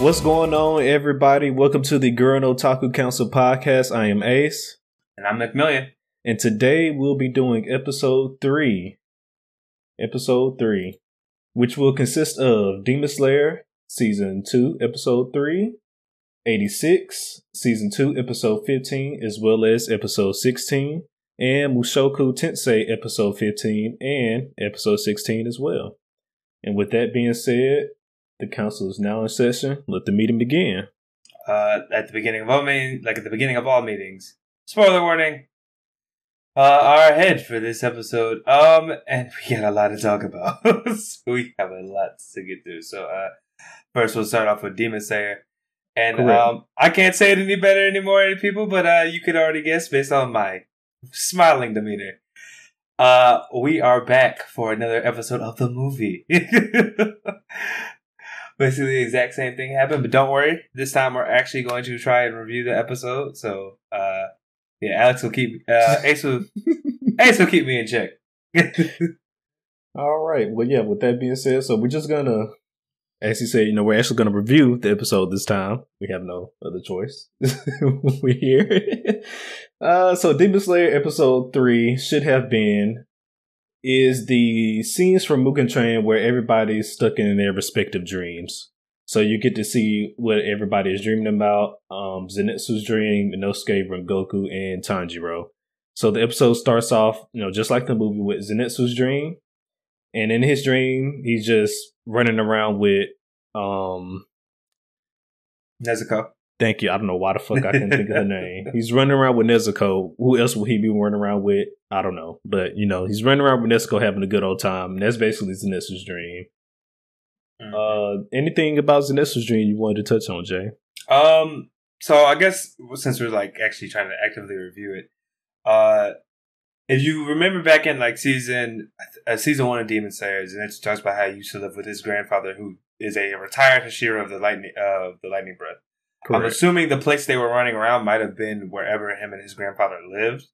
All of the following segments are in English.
What's going on, everybody? Welcome to the Girl No Otaku Council podcast. I am Ace, And I'm McMillian. and today we'll be doing episode three. Episode three, which will consist of Demon Slayer season two, episode three, 86, season two, episode 15, as well as episode 16, and Mushoku Tensei episode 15 and episode 16 as well. And with that being said, the council is now in session. Let the meeting begin. Uh, at the beginning of all meetings, like at the beginning of all meetings. Spoiler warning. Uh, our head for this episode. Um, and we got a lot to talk about. so we have a lot to get through. So, uh, first we'll start off with Demon Slayer. And Correct. um, I can't say it any better anymore, people, but uh, you could already guess based on my smiling demeanor. Uh, we are back for another episode of the movie. Basically, the exact same thing happened, but don't worry. This time, we're actually going to try and review the episode. So, uh, yeah, Alex will keep uh, Ace will Ace will keep me in check. All right. Well, yeah, with that being said, so we're just gonna, as you said, you know, we're actually gonna review the episode this time. We have no other choice. we're here. uh, so Demon Slayer episode three should have been is the scenes from Mugen Train where everybody's stuck in their respective dreams. So you get to see what everybody is dreaming about. Um, Zenitsu's dream, Inosuke, Rengoku, and Tanjiro. So the episode starts off, you know, just like the movie with Zenitsu's dream. And in his dream, he's just running around with um Nezuko. Thank you. I don't know why the fuck I can't think of her name. He's running around with Nezuko. Who else will he be running around with? I don't know. But you know, he's running around with Nezuko having a good old time. And that's basically Zenitsu's dream. Uh anything about Zenitsu's dream you wanted to touch on, Jay? Um, so I guess since we're like actually trying to actively review it, uh, if you remember back in like season uh, season one of Demon Slayer, and it talks about how he used to live with his grandfather, who is a retired Hashira of the lightning uh, of the lightning breath. I'm assuming the place they were running around might have been wherever him and his grandfather lived.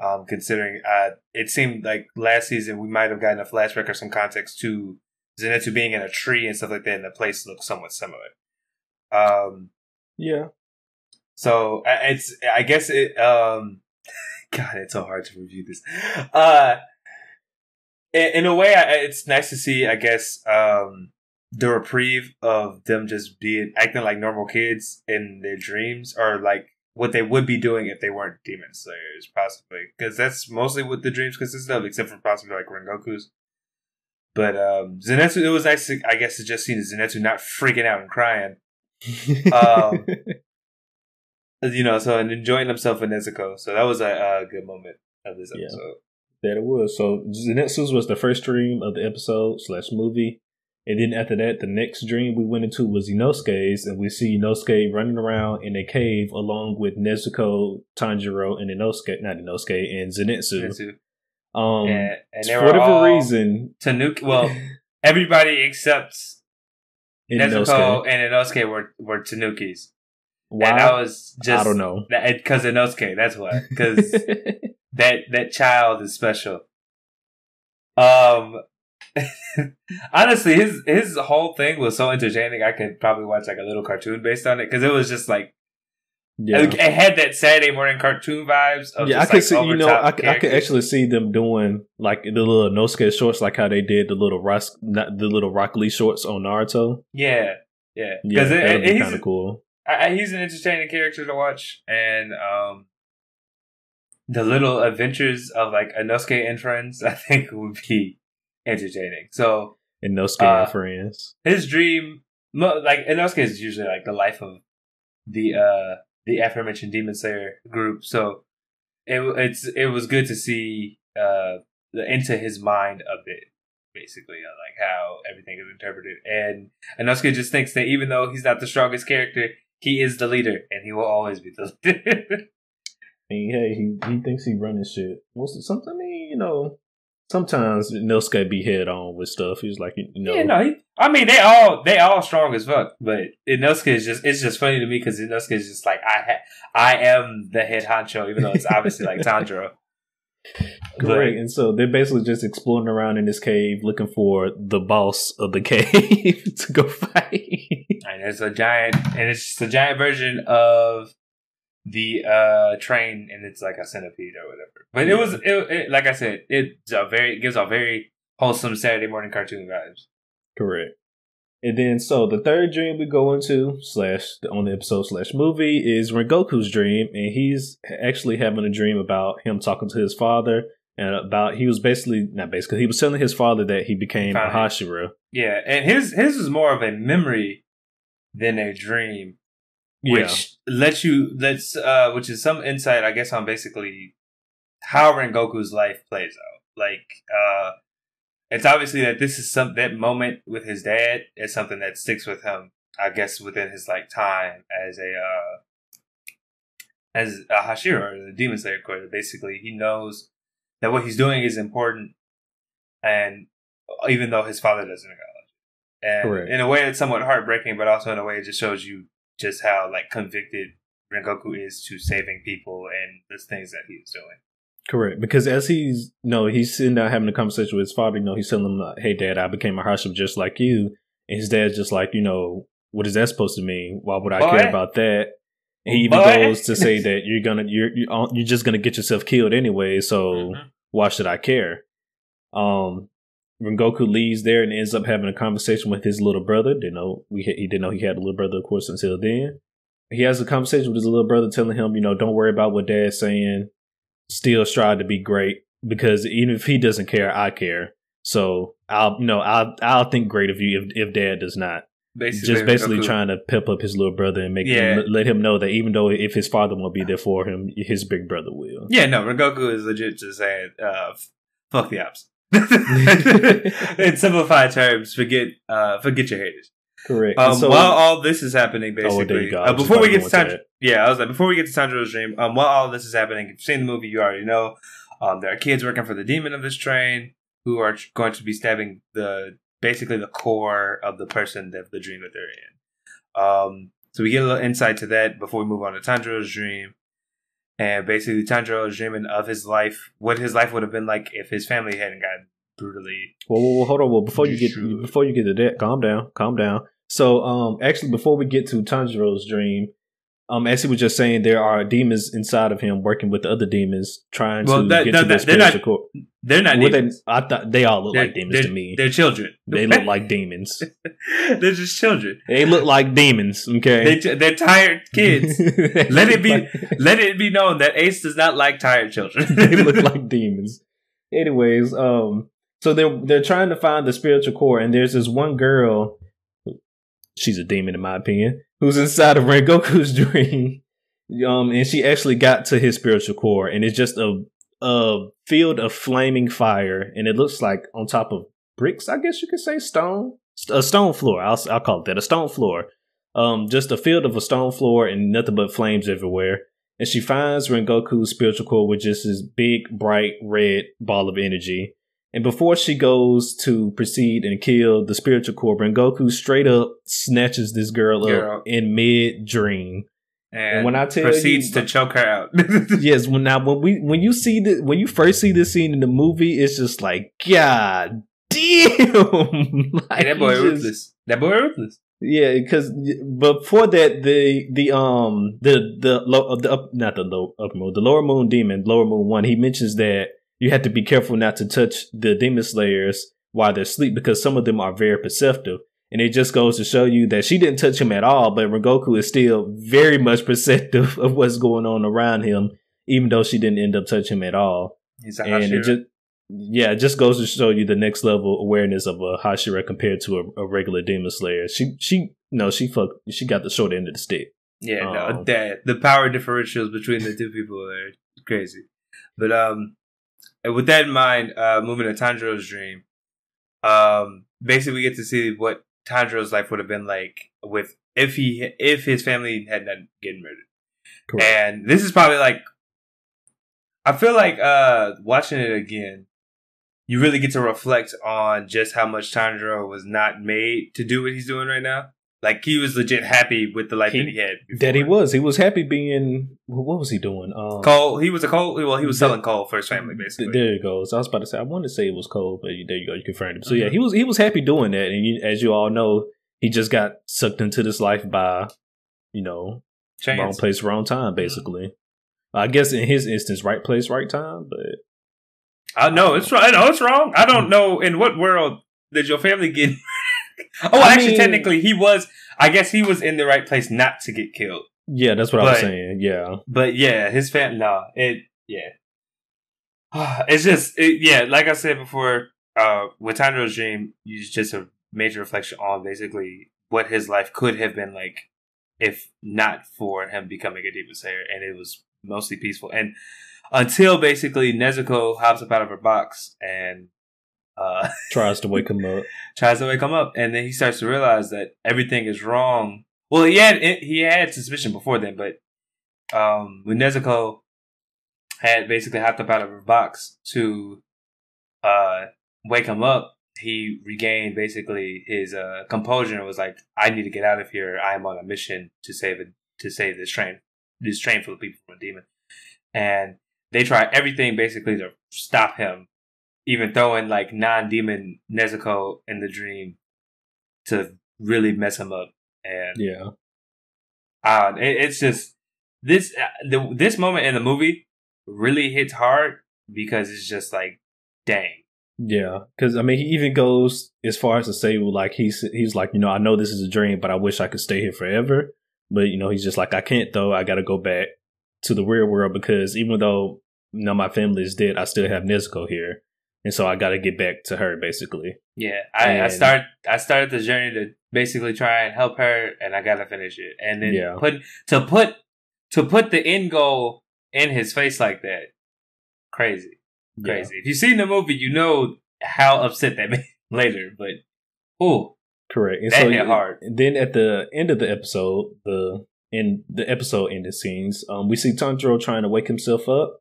Um, considering uh, it seemed like last season we might have gotten a flashback or some context to Zenitsu being in a tree and stuff like that, and the place looked somewhat similar. Um, Yeah. so it's I guess it um God, it's so hard to review this. Uh in, in a way I, it's nice to see I guess um the reprieve of them just being acting like normal kids in their dreams or like what they would be doing if they weren't demon slayers possibly because that's mostly what the dreams consist of except for possibly like Rengoku's but um Zenitsu it was nice to, I guess to just see Zenitsu not freaking out and crying Um, you know, so and enjoying himself in Nezuko. So that was a, a good moment of this Yeah. episode. That it was. So Zenitsu's was the first dream of the episode slash movie. And then after that, the next dream we went into was Inosuke's, and we see Inosuke running around in a cave along with Nezuko, Tanjiro, and Inosuke, not Inosuke, and Zenitsu. Zenitsu. Um, and, and for were whatever all reason, Tanuki. Well, everybody except Nezuko Inosuke. and Inosuke were were Tanukis, Why? and that was just I don't know. because Inosuke. That's why because that that child is special. Um, honestly, his his whole thing was so entertaining. I could probably watch like a little cartoon based on it because it was just like yeah. it, it had that Saturday morning cartoon vibes. Of Yeah, I could like, see. You know, I, could- I could actually see them doing like the little Inosuke shorts, like how they did the little Rock, not the little Rock Lee shorts on Naruto. Yeah, yeah. Yeah, Because would be kind of cool. I, I- he's an entertaining character to watch, and um, the little adventures of like Inosuke and friends, I think, would be entertaining. So And Nosuke Uh, and his dream, like Inosuke, is usually like the life of the uh the aforementioned Demon Slayer group. So it it's it was good to see uh the into his mind a bit, basically, like how everything is interpreted. And Inosuke just thinks that even though he's not the strongest character, he is the leader, and he will always be the leader. I mean, hey, he he thinks he running shit. Most of something. I mean, you know, sometimes Inosuke be head on with stuff. He's like, you know, Yeah, no, he, I mean they all they all strong as fuck, but Inosuke is just it's just funny to me because Inosuke is just like I ha- I am the head honcho, even though it's obviously like Tanjiro. Great. And so they're basically just exploring around in this cave looking for the boss of the cave to go fight. And it's a giant, and it's just a giant version of the uh train, and it's like a centipede or whatever. But it was, it, it, like I said, it's a very, it gives a very wholesome Saturday morning cartoon vibes. Correct. And then, so the third dream we go into slash on the episode slash movie is Rengoku's dream, and he's actually having a dream about him talking to his father and about he was basically not basically he was telling his father that he became a Hashira. Yeah, and his his is more of a memory than a dream, which yeah. lets you lets uh which is some insight I guess on basically how Rengoku's life plays out. Like uh it's obviously that this is some that moment with his dad is something that sticks with him. I guess within his like time as a uh as a Hashira or the Demon Slayer Corps. Basically, he knows that what he's doing is important, and even though his father doesn't acknowledge it, and Correct. in a way it's somewhat heartbreaking, but also in a way it just shows you just how like convicted Rengoku is to saving people and the things that he's doing. Correct, because as he's you know he's sitting down having a conversation with his father, you know he's telling him, "Hey, Dad, I became a Hashira just like you," and his dad's just like, you know, what is that supposed to mean? Why would I Boy. care about that? And he even Boy. goes to say that you're gonna you're you're just gonna get yourself killed anyway, so mm-hmm. why should I care? Um, Rengoku leaves there and ends up having a conversation with his little brother, didn't know we he didn't know he had a little brother, of course, until then. He has a conversation with his little brother, telling him, you know, don't worry about what Dad's saying still strive to be great because even if he doesn't care, I care. So I'll you know I'll I'll think great of you if if Dad does not. Basically, just basically trying to pep up his little brother and make yeah. him let him know that even though if his father won't be there for him, his big brother will. Yeah, no, Goku is legit just saying, uh, "Fuck the ops." In simplified terms, forget uh, forget your haters. Correct. Um, so, while all this is happening, basically, oh, uh, before we get to Tanjiro, yeah, I was like, before we get to Tanjiro's dream, um, while all this is happening, if you've seen the movie, you already know, um, there are kids working for the demon of this train who are going to be stabbing the basically the core of the person that the dream that they're in. Um, so we get a little insight to that before we move on to Tanjiro's dream. And basically, Tanjiro is dreaming of his life, what his life would have been like if his family hadn't gotten brutally. Well, well, well hold on. Well, before you get before you get to that, calm down, calm down. So, um, actually, before we get to Tanjiro's dream, um, as he was just saying, there are demons inside of him working with the other demons, trying well, to that, get that, to their spiritual core. They're not well, demons. They, I thought they all look they're, like demons to me. They're children. They look like demons. they're just children. They look like demons. Okay, they, are tired kids. let it be. Like, let it be known that Ace does not like tired children. they look like demons. Anyways, um, so they're they're trying to find the spiritual core, and there's this one girl. She's a demon, in my opinion, who's inside of Rengoku's dream. Um, and she actually got to his spiritual core, and it's just a a field of flaming fire, and it looks like on top of bricks. I guess you could say stone, a stone floor. I'll I'll call it that, a stone floor. Um, just a field of a stone floor and nothing but flames everywhere. And she finds Rengoku's spiritual core with just this big, bright red ball of energy. And before she goes to proceed and kill the spiritual core, Goku straight up snatches this girl, girl. up in mid dream. And, and, when I tell proceeds you, to choke her out. yes, when now when we when you see the when you first see this scene in the movie, it's just like God damn! like, that boy just, ruthless. That boy ruthless. Yeah, because before that, the the um the the low the up not the low upper moon the lower moon demon lower moon one he mentions that you have to be careful not to touch the demon slayers while they're asleep because some of them are very perceptive. And it just goes to show you that she didn't touch him at all, but Rengoku is still very much perceptive of what's going on around him, even though she didn't end up touching him at all. and it just yeah, it just goes to show you the next level awareness of a Hashira compared to a, a regular demon slayer. She she no, she fuck she got the short end of the stick. Yeah, um, no, that the power differentials between the two people are crazy. But um and with that in mind, uh, moving to Tanjiro's dream, um, basically we get to see what Tanjiro's life would have been like with if he if his family had not getting murdered. Correct. And this is probably like I feel like uh watching it again, you really get to reflect on just how much Tanjiro was not made to do what he's doing right now. Like he was legit happy with the life He- that he had. That he was. He was happy being. What was he doing? Um, coal. He was a coal. Well, he was The- selling coal for his family, basically. There it goes. I was about to say I wanted to say it was cold, but there you go. You confirmed it. So yeah, Mhm. he was he was happy doing that, and you, as you all know, he just got sucked into this life by, you know, wrong place, wrong time, basically. I guess in his instance, right place, right time. But I know it's right. I know it's wrong. I don't know in what world did your family get. oh, I actually, mean- technically, he was. I guess he was in the right place not to get killed. yeah, that's what I was saying. Yeah, But yeah, his family. No, it. Yeah, it's just it, yeah. Like I said before, uh, with Tanjiro's dream is just a major reflection on basically what his life could have been like if not for him becoming a demon slayer, and it was mostly peaceful. And until basically Nezuko hops up out of her box and uh, tries to wake him up. tries to wake him up, and then he starts to realize that everything is wrong. Well, he had he had suspicion before then, but um, when Nezuko had basically hopped up out of her box to uh, wake him up, he regained basically his uh, composure and was like, "I need to get out of here. I am on a mission to save it to save this train, this train full of people from a demon." And they try everything basically to stop him, even throwing like non-demon Nezuko in the dream to really mess him up. And Yeah, uh, it, it's just this uh, the, this moment in the movie really hits hard because it's just like, dang. yeah. Because I mean, he even goes as far as to say, like he's he's like, you know, I know this is a dream, but I wish I could stay here forever. But you know, he's just like, I can't though. I got to go back to the real world because even though you know my family is dead, I still have Nezuko here, and so I got to get back to her basically. Yeah, I, I start I started the journey to basically try and help her, and I gotta finish it. And then Yeah. put to put to put the end goal in his face like that, crazy, Yeah. crazy. If you've seen the movie, you know how upset that made later. But oh, Correct. And That so hit hard. Then at the end of the episode, the in the episode ending scenes, um, we see Tanjiro trying to wake himself up,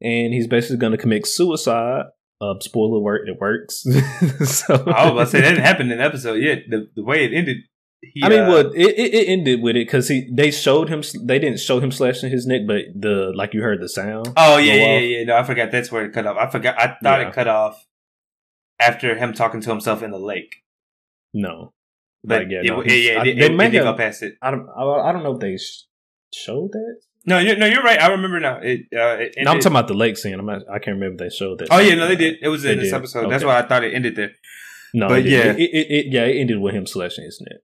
and he's basically going to commit suicide. Uh, spoiler alert, it works. so, I was about to say that didn't happen in the episode yet. The the way it ended, he, I mean, uh, what it, it, it ended with it because he they showed him they didn't show him slashing his neck, but the like you heard the sound. Oh yeah, yeah, yeah, yeah. No, I forgot that's where it cut off. I forgot. I thought Yeah. it cut off after him talking to himself in the lake. No, But Like, yeah, it, no, it, yeah, I- they it, may it go past it. I don't I, I don't know if they showed that. No, you no, you're right. I remember now. It, uh, it No, I'm talking about the lake scene. I'm not, I can't remember if they showed that. Oh yeah, no, they did. It was They in this did. episode. That's why I thought it ended there. No, But it, yeah. it, it, yeah, it ended with him slashing his neck.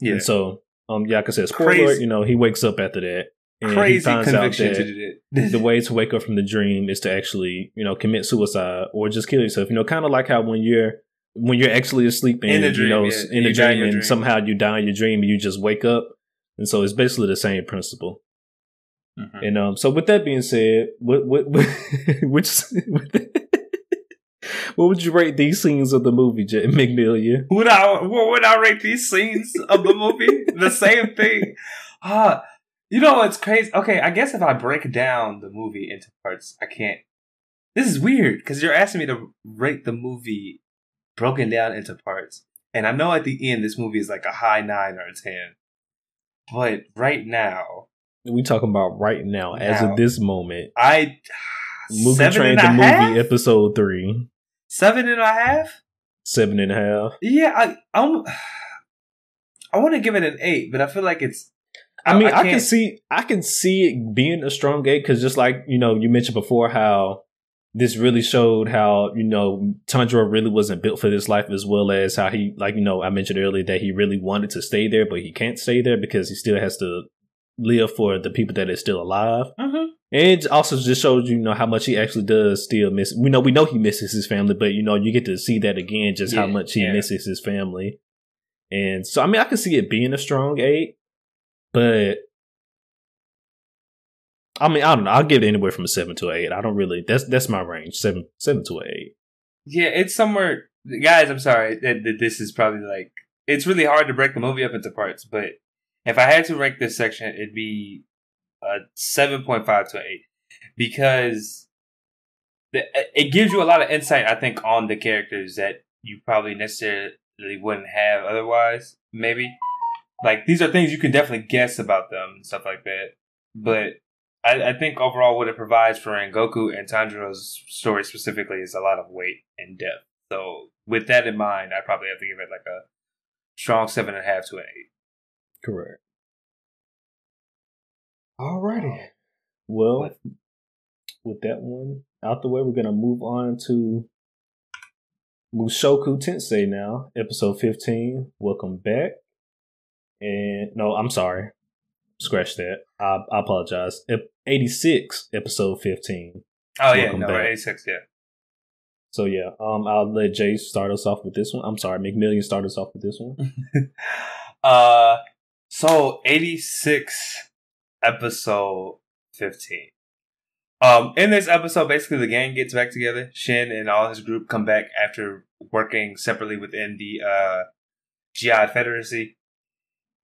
Yeah, And so, um, yeah, like I said, spoiler, Crazy- you know, he wakes up after that. And he crazy finds out that the way to wake up from the dream is to actually, you know, commit suicide or just kill yourself. You know, kind of like how when you're when you're actually asleep and In the you dream, know yeah. in the You dream and dream. somehow you die in your dream and you just wake up. And so it's basically the same principle. Mhm. And um, so with that being said, what what, what which what would you rate these scenes of the movie, J- McNelia? Would I what would I rate these scenes of the movie? the same thing. Ah, you know it's crazy? Okay, I guess if I break down the movie into parts, I can't. This is weird because you're asking me to rate the movie broken down into parts, and I know at the end this movie is like a high nine or a ten. But right now, We talking about right now, as Now. of this moment. I Movie Train a movie half? episode three, seven and a half. seven and a half. Yeah, I I'm, I want to give it an eight, but I feel like it's. I mean, I, can can't- see, I can see it being a strong eight because just like you know, you mentioned before how this really showed how you know Tanjiro really wasn't built for this life, as well as how he, like you know, I mentioned earlier that he really wanted to stay there, but he can't stay there because he still has to live for the people that are still alive. Mhm. And it also just shows you know how much he actually does still miss. We know we know he misses his family, but you know you get to see that again, just how much he yeah. misses his family. And so I mean I can see it being a strong eight, but I mean I don't know. I'll give it anywhere from a seven to eight. I don't really. That's that's my range seven seven to eight. Yeah, it's somewhere. Guys, I'm sorry that this is probably like it's really hard to break the movie up into parts. But if I had to rank this section, it'd be a seven point five to an eight because the, uh, it gives you a lot of insight. I think on the characters that you probably necessarily wouldn't have otherwise. Maybe like these are things you can definitely guess about them and stuff like that. But I, I think overall, what it provides for Rengoku and Tanjiro's story specifically is a lot of weight and depth. So with that in mind, I probably have to give it like a strong seven and a half to an eight. Correct. Alrighty. Well, what? with that one out the way, we're gonna move on to Mushoku Tensei now, episode fifteen. Welcome back. And no, I'm sorry. Scratch that. I, I apologize. Ep- 86, episode 15. Oh, yeah, no, back. 86, yeah. So yeah, um, I'll let Jay start us off with this one. I'm sorry, McMillion start us off with this one. uh, so 86 episode 15. Um, in this episode, basically the gang gets back together. Shin and all his group come back after working separately within the uh, Giad Federacy,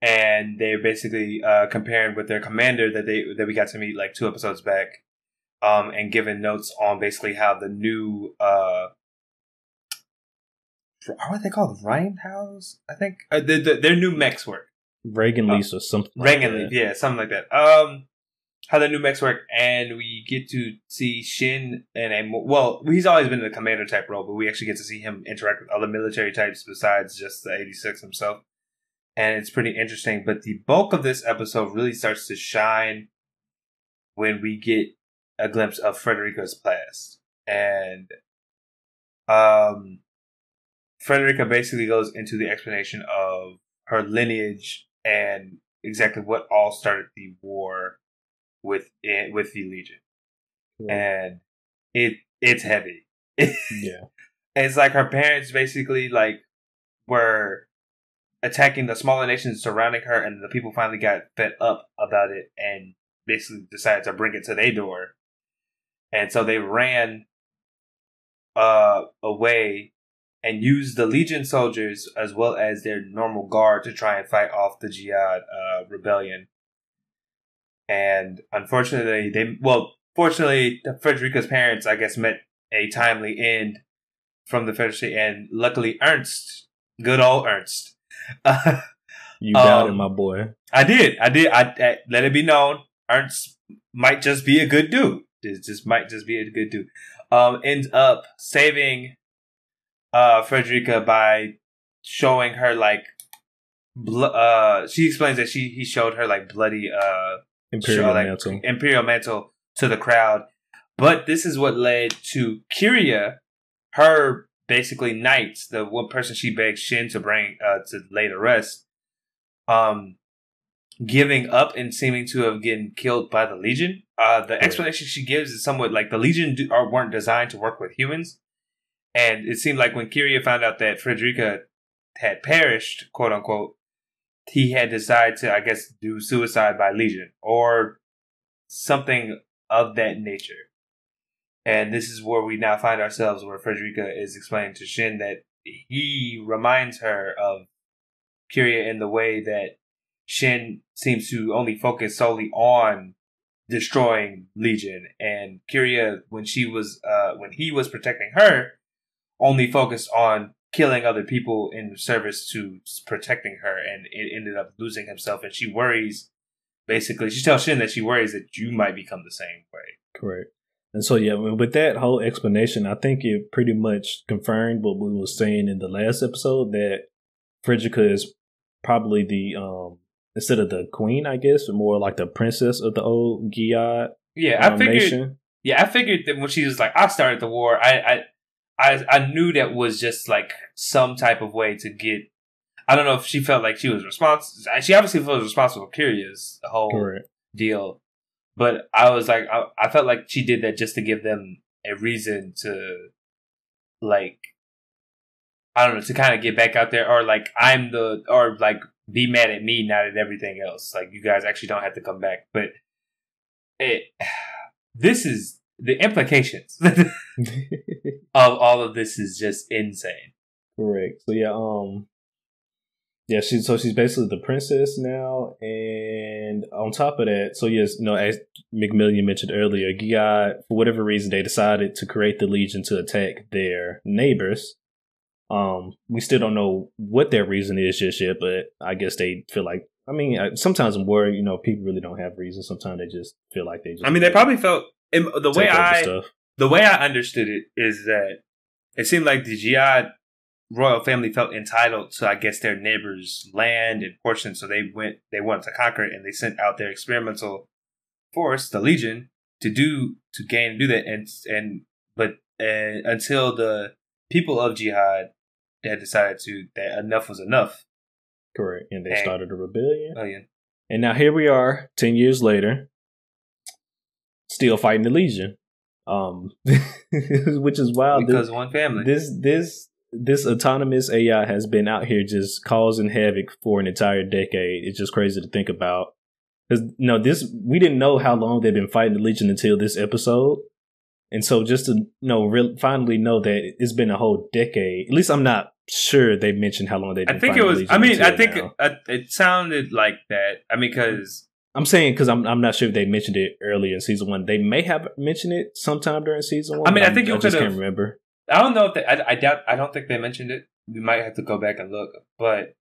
and they're basically uh, comparing with their commander that they that we got to meet like two episodes back, um, and giving notes on basically how the new uh, what are they called? House, I think. Uh, the, the, their new mechs work. Reginleif or something. Reagan like yeah, something like that. Um, how the new mechs work, and we get to see Shin and a well, he's always been in a commander type role, but we actually get to see him interact with other military types besides just the 86 himself, and it's pretty interesting. But the bulk of this episode really starts to shine when we get a glimpse of Frederica's past, and um, Frederica basically goes into the explanation of her lineage and exactly what all started the war with it, with the Legion, yeah. and it it's heavy. yeah, it's like her parents basically like were attacking the smaller nations surrounding her, and the people finally got fed up about it and basically decided to bring it to their door, and so they ran uh away and used the Legion soldiers as well as their normal guard to try and fight off the Giad uh, rebellion. And unfortunately, they well, fortunately, Frederica's parents, I guess, met a timely end from the Federacy, and luckily, Ernst, good old Ernst. you doubted um, my boy. I did. I did. I, I, let it be known, Ernst might just be a good dude. This just might just be a good dude. Um, ends up saving uh Frederica by showing her like bl- uh she explains that she he showed her like bloody uh imperial show, like, mantle. Imperial mantle to the crowd. But this is what led to Kiriya her basically knights the one person she begged Shin to bring uh to lay to rest um giving up and seeming to have getting killed by the legion. Uh the explanation she gives is somewhat like the legion do, are, weren't designed to work with humans and it seemed like when Kiriya found out that Frederica had perished, quote unquote, he had decided to, I guess, do suicide by legion or something of that nature. And this is where we now find ourselves, where Frederica is explaining to Shin that he reminds her of Kiriya in the way that Shin seems to only focus solely on destroying Legion, and Kiria, when she was, uh, when he was protecting her, only focused on killing other people in service to protecting her, and it ended up losing himself. And she worries, basically, she tells Shin that she worries that you might become the same way. Correct. And so, yeah, with that whole explanation, I think it pretty much confirmed what we were saying in the last episode that Frederica is probably the um instead of the queen, I guess, more like the princess of the old Giad. Yeah, um, I figured. Nation. Yeah, I figured that when she was like, "I started the war," I, I I I knew that was just like some type of way to get. I don't know if she felt like she was responsible. She obviously felt responsible. For curious the whole Correct. deal, but I was like, I, I felt like she did that just to give them a reason to, like, I don't know, to kind of get back out there, or like I'm the, or like be mad at me, not at everything else. Like you guys actually don't have to come back, but it. This is the implications of all of this is just insane. Correct. So yeah, um yeah, she so she's basically the princess now, and on top of that, so yes, you know, as McMillion mentioned earlier, Giad, for whatever reason, they decided to create the Legion to attack their neighbors, Um, we still don't know what their reason is just yet, but I guess they feel like. I mean, sometimes in war, you know, people really don't have reasons. Sometimes they just feel like they. just I mean, they probably felt the way I stuff. The way I understood it is that it seemed like the Giad royal family felt entitled to, I guess, their neighbors' land and portions, so they went, they wanted to conquer it, and they sent out their experimental force, the Legion, to do to gain do that, and and but and until the people of Giad had decided to that enough was enough. Correct, and they and, started a rebellion. Oh yeah. And now here we are, ten years later, still fighting the Legion um, which is wild. Because this, one family. This this this autonomous AI has been out here just causing havoc for an entire decade. It's just crazy to think about. Because no, this we didn't know how long they've been fighting the Legion until this episode, and so just to you know re- finally know that it's been a whole decade. At least I'm not sure they mentioned how long they've been. I think it was. I mean, I think it, it, sounded like that. I mean, because I'm saying because I'm I'm not sure if they mentioned it earlier in season one. They may have mentioned it sometime during season one. I mean, I think you I just can't remember. I don't know if they. I, I doubt. I don't think they mentioned it. We might have to go back and look, but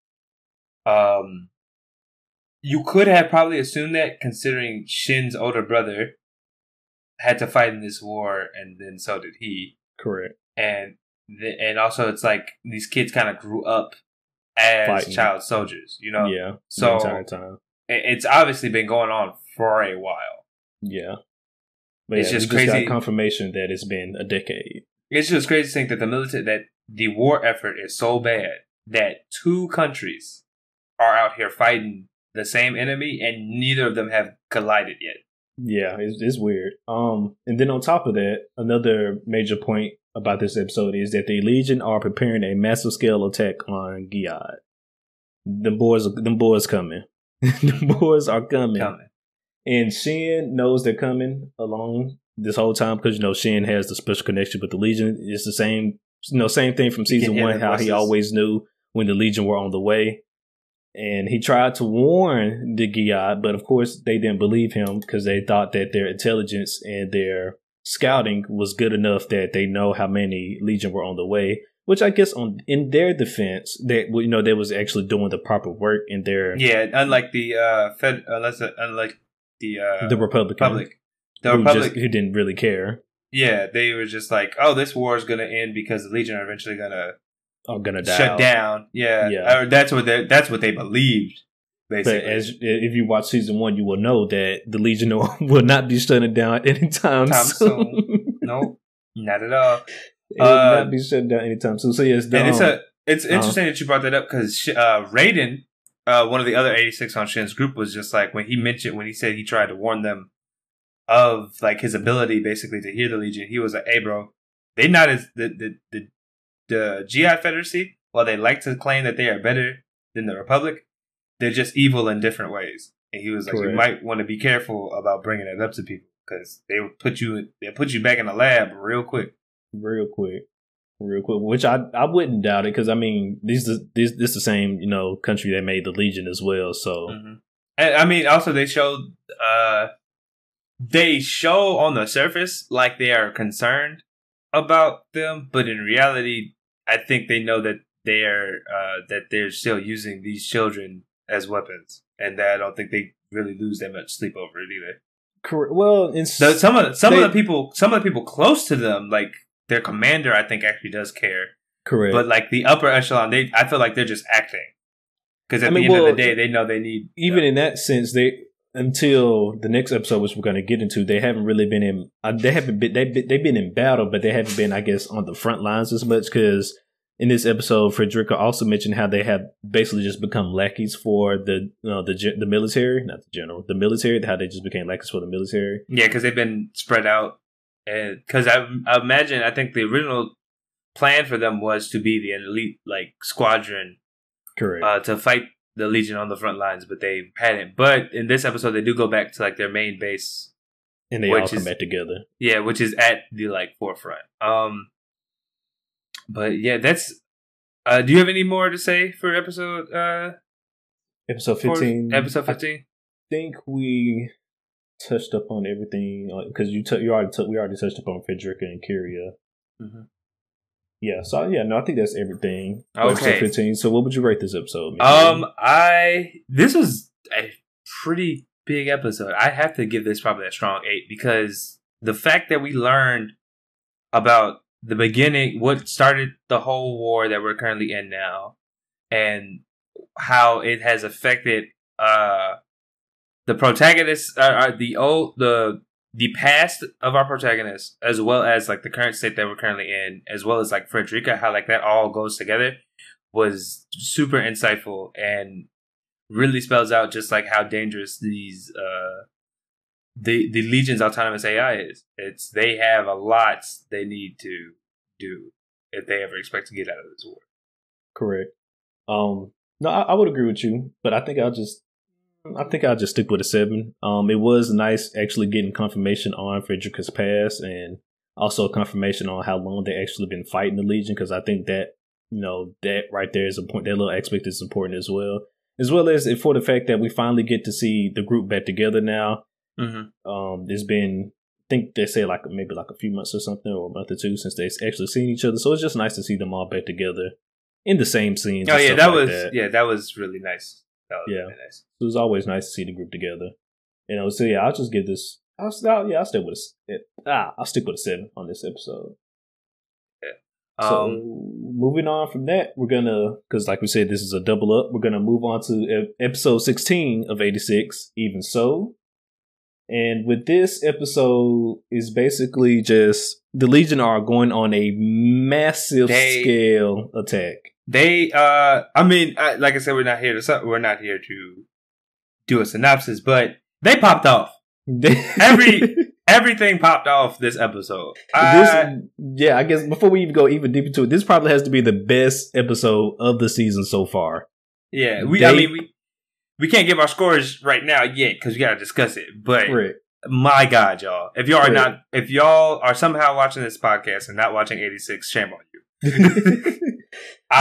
um, you could have probably assumed that considering Shin's older brother had to fight in this war, and then so did he. Correct. And the, and also, it's like these kids kind of grew up as Fighting. child soldiers, you know. Yeah. So entire time it's obviously been going on for a while. Yeah, but it's yeah, just crazy. Just confirmation that it's been a decade. It's just crazy to think that the military that the war effort is so bad that two countries are out here fighting the same enemy and neither of them have collided yet. Yeah, it's, it's weird. Um, and then on top of that, another major point about this episode is that the Legion are preparing a massive scale attack on Giad. The boys, the boys coming. the boys are coming. coming. And Shin knows they're coming along this whole time because you know Shin has the special connection with the Legion. It's the same, you know, same thing from season one. How he always knew when the Legion were on the way, and he tried to warn the Giad, but of course they didn't believe him because they thought that their intelligence and their scouting was good enough that they know how many Legion were on the way. Which I guess on in their defense, that you know they was actually doing the proper work in their yeah. Unlike the uh, Fed, unless uh, unlike the uh, the Republican, Republic, the who Republic just, who didn't really care. Yeah, they were just like, oh, this war is gonna end because the Legion are eventually gonna oh gonna die shut down. Yeah, yeah. Or that's what they that's what they believed. Basically. But as if you watch season one, you will know that the Legion will not be shutting down anytime Time soon. soon. no, not at all. It will uh, not be shut down anytime soon. So yes, and it's a it's interesting uh, that you brought that up because uh, Raiden, uh, one of the other eighty six on Shin's group, was just like when he mentioned when he said he tried to warn them of like his ability basically to hear the Legion. He was like, "Hey, bro, they not as the the the, the Giad Federacy. While they like to claim that they are better than the Republic, they're just evil in different ways." And he was like, Correct. "You might want to be careful about bringing it up to people because they will put you they put you back in the lab real quick." Real quick, real quick. Which I I wouldn't doubt it because I mean these this this the same you know country that made the Legion as well. So mm-hmm. and I mean also they showed uh they show on the surface like they are concerned about them, but in reality, I think they know that they're uh, that they're still using these children as weapons, and that I don't think they really lose that much sleep over it either. Correct. Well, in the, some of the, some they, of the people, some of the people close to them, like their commander, I think, actually does care. Correct. But like the upper echelon, they I feel like they're just acting because at I mean, the end well, of the day, they know they need. Even in that sense, they until the next episode, which we're going to get into, they haven't really been in. Uh, they haven't been. They they've been in battle, but they haven't been, I guess, on the front lines as much because. In this episode, Frederica also mentioned how they have basically just become lackeys for the uh, the the military, not the general, the military. How they just became lackeys for the military. Yeah, because they've been spread out because I, I imagine I think the original plan for them was to be the elite like squadron, correct, uh, to fight the Legion on the front lines, but they hadn't. But in this episode, they do go back to like their main base, and they all come is, back together. Yeah, which is at the like forefront. Um, but yeah, that's. Uh, do you have any more to say for episode? Uh, episode fifteen. Episode fifteen. I think we touched up on everything because you took you already t- we already touched upon Frederica and Kiriya. Mm-hmm. Yeah, so yeah, no, I think that's everything. Okay. fifteen. So, what would you rate this episode? Um, I this was a pretty big episode. I have to give this probably a strong eight because the fact that we learned about the beginning, what started the whole war that we're currently in now, and how it has affected uh the protagonists, uh, uh, the old the the past of our protagonists, as well as like the current state that we're currently in, as well as like Frederica, how like that all goes together was super insightful and really spells out just like how dangerous these uh the the Legion's autonomous AI is. It's they have a lot they need to do if they ever expect to get out of this war. Correct. Um, no, I, I would agree with you, but I think I'll just, I think I'll just stick with a seven. Um, it was nice actually getting confirmation on Frederica's past and also confirmation on how long they actually been fighting the Legion because I think that you know that right there is a point. That little aspect is important as well, as well as for the fact that we finally get to see the group back together now. Mm-hmm. Um, there's been, I think they say like maybe like a few months or something, or a month or two since they've actually seen each other. So it's just nice to see them all back together in the same scenes. Oh yeah, that like was that. yeah, that was really nice. That Yeah. really nice. It was always nice to see the group together. You know, so yeah, I'll just give this. I'll, I'll yeah, I'll stick with a, ah, I'll stick with a seven on this episode. So Um, moving on from that, we're gonna because like we said, this is a double up. We're gonna move on to episode sixteen of eighty six. Even so, and with this episode is basically just the Legion are going on a massive They- scale attack. They uh I mean, I, like I said, we're not here to we're not here to do a synopsis, but they popped off. Every- Everything popped off this episode. this, I- yeah, I guess before we even go even deeper into it, this probably has to be the best episode of the season so far. yeah, we. I mean, we we can't give our scores right now yet because we gotta discuss it. But Correct. my God, y'all, if y'all are Right. not, if y'all are somehow watching this podcast and not watching eighty six, shame on you.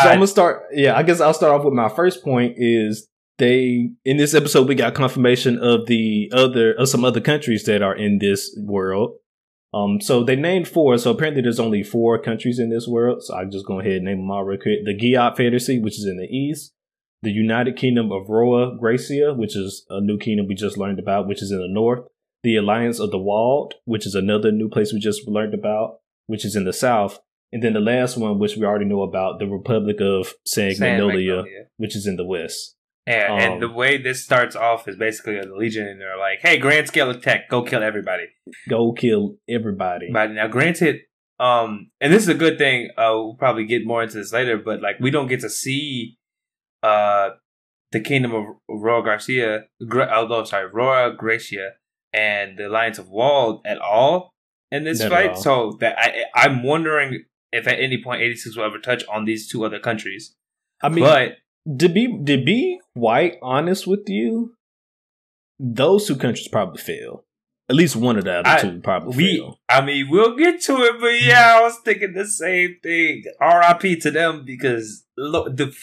so I'm gonna start. Yeah, I guess I'll start off with my first point. Is they in this episode we got confirmation of the other of some other countries that are in this world. Um, so they named four. So apparently there's only four countries in this world. So I'm just go ahead and name them all real quick. The Giad Federacy, which is in the east. The United Kingdom of Roa Gracia, which is a new kingdom we just learned about, which is in the north. The Alliance of the Wald, which is another new place we just learned about, which is in the south. And then the last one, which we already know about, the Republic of San San Magnolia, Magnolia. which is in the west. And, Um, and the way this starts off is basically the Legion, and they're like, "Hey, grand scale attack, go kill everybody." Go kill everybody. But now, granted, um, and this is a good thing. Uh, we'll probably get more into this later, but like, we don't get to see, uh, the kingdom of Roa Garcia, Gra- although sorry, Roa Gracia, and the Alliance of Wald at all in this Not fight. So that I, I'm wondering if at any point 86 will ever touch on these two other countries. I mean, but to be to be quite honest with you, those two countries probably fail. At least one of the other I- two probably we, fail. I mean, we'll get to it, but yeah, I was thinking the same thing. R.I.P. to them because look, the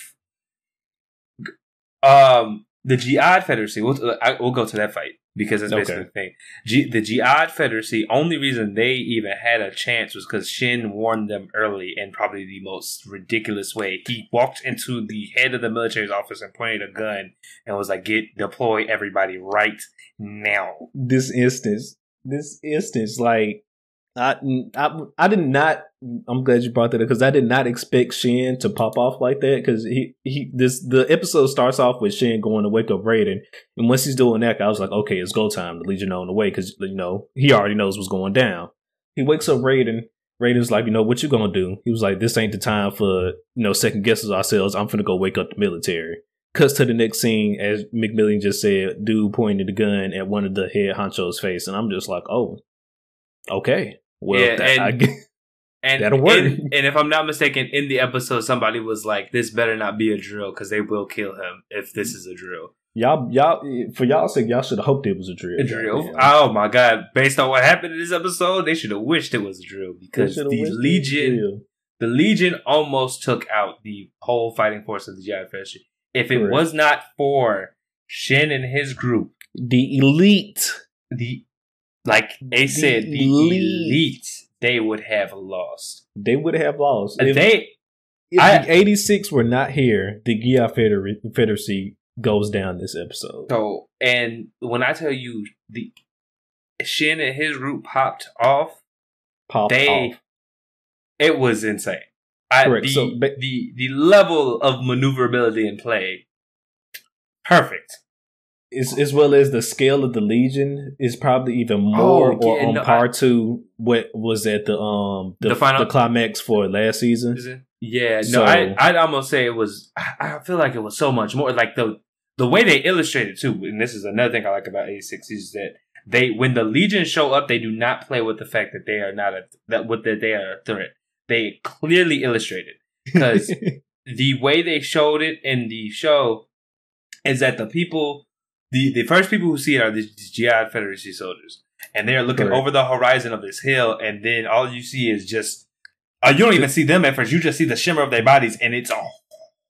um the Giad Federacy. We'll I, we'll go to that fight because that's basically Okay. the thing. G, the Giad Federacy. Only reason they even had a chance was because Shin warned them early in probably the most ridiculous way. He walked into the head of the military's office and pointed a gun and was like, "Get deploy everybody right now." This instance, this instance, like I, I, I did not. I'm glad you brought that up because I did not expect Shin to pop off like that because he he this the episode starts off with Shin going to wake up Raiden and once he's doing that I was like okay it's go time the Legion on the way because you know he already knows what's going down. He wakes up Raiden. Raiden's like you know what you gonna do? He was like this ain't the time for you know second guesses ourselves. I'm finna go wake up the military. Cuts to the next scene as McMillan just said, dude pointed the gun at one of the head honcho's face, and I'm just like, oh, okay, well, Yeah, that, and- I And, That'll work. And, and if I'm not mistaken, in the episode, somebody was like, "This better not be a drill because they will kill him if this is a drill." y'all, y'all, for y'all sake, y'all should have hoped it was a drill. A drill? goddamn. Oh my god! Based on what happened in this episode, they should have wished it was a drill because the wished it was a Legion, the Legion, almost took out the whole fighting force of the Giad Federation. If it Correct. was not for Shin and his group, the elite. the like they said, the elite. elite, they would have lost. They would have lost. If they if I- the 86 were not here, the Gia Confederacy goes down this episode. so and when I tell you the Shin and his root popped off, Pop they off. it was insane. I, Correct. The, So, ba- the the level of maneuverability in play, perfect. As, as well as the scale of the Legion is probably even more Oh, or on no, par I- to what was at the um the, The final- the climax for last season. Yeah, no, So- I I'd almost say it was. I feel like it was so much more. Like the the way they illustrated too, and this is another thing I like about eighty six is that they when the Legion show up, they do not play with the fact that they are not a that with that they are a threat. They clearly illustrate it because the way they showed it in the show is that the people, the the first people who see it are these Giad Federacy soldiers, and they are looking Correct. over the horizon of this hill, and then all you see is just, uh, you don't even see them at first. You just see the shimmer of their bodies, and it's a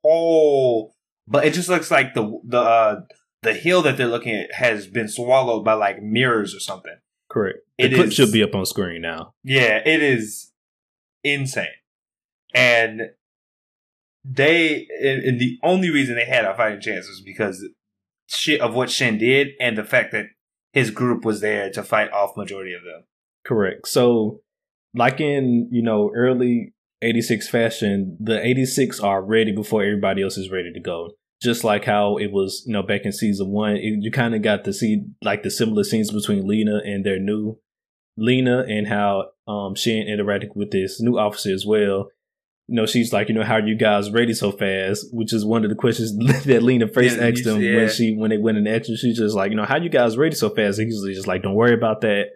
whole. But it just looks like the the uh, the hill that they're looking at has been swallowed by like mirrors or something. Correct. The It clip is- should be up on screen now. Yeah, it is insane. And they and, and the only reason they had a fighting chance was because shit of what Shin did and the fact that his group was there to fight off majority of them. Correct. So, like in you know early '86 fashion, the '86 are ready before everybody else is ready to go. Just like how it was, you know, back in season one, it, you kind of got to see like the similar scenes between Lena and their new Lena, and how um Shin interacted with this new officer as well. You know, she's like, you know, how are you guys ready so fast? Which is one of the questions that Lena first Yeah, asked him yeah. when she when they went in action. She's just like, you know, how you guys ready so fast? And he's just like, don't worry about that.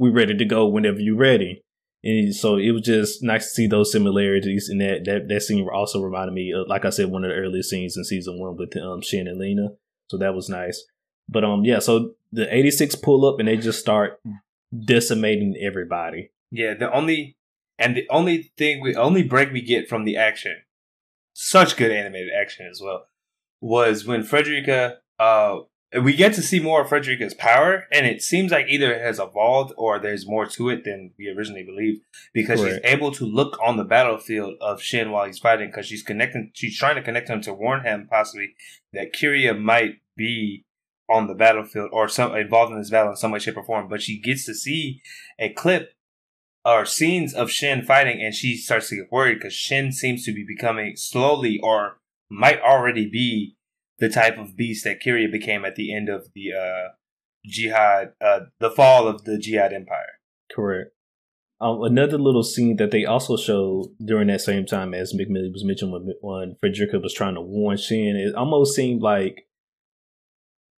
We're ready to go whenever you're ready. And so it was just nice to see those similarities, and that that that scene also reminded me of, like I said, one of the earliest scenes in season one with um Shin and Lena. So that was nice. But um, yeah. So the '86 pull up, and they just start decimating everybody. Yeah, the only and the only thing we only break we get from the action, such good animated action as well, was when Frederica uh we get to see more of Frederica's power, and it seems like either it has evolved or there's more to it than we originally believed because Correct. she's able to look on the battlefield of Shin while he's fighting because she's connecting she's trying to connect him to warn him possibly that Kiriya might be on the battlefield or some involved in this battle in some way, shape, or form. But she gets to see a clip or scenes of Shin fighting, and she starts to get worried because Shin seems to be becoming slowly or might already be the type of beast that Kiriya became at the end of the uh, Giad, uh, the fall of the Giad empire. Correct. Um, another little scene that they also showed during that same time as McMillan was mentioned when, when Frederica was trying to warn Shin, it almost seemed like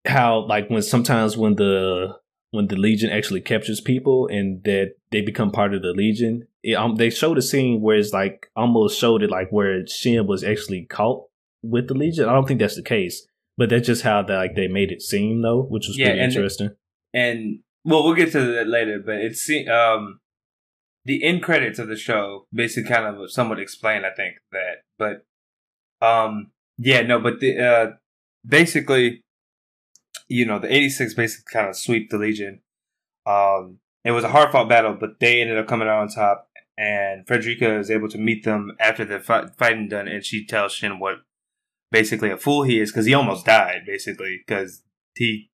how like when sometimes when the when the Legion actually captures people and that they become part of the Legion, it, um, they showed a scene where it's like almost showed it like where Shin was actually caught with the Legion. I don't think that's the case, but that's just how they, like they made it seem though, which was Yeah, pretty and- interesting. and well, we'll get to that later. But it's um, the end credits of the show basically kind of somewhat explain, I think that. But um, yeah, no, but the uh, basically, you know, the '86 basically kind of sweep the Legion. Um, it was a hard fought battle, but they ended up coming out on top. And Frederica is able to meet them after the fight, fighting done, and she tells Shin what basically a fool he is because he almost died, basically because he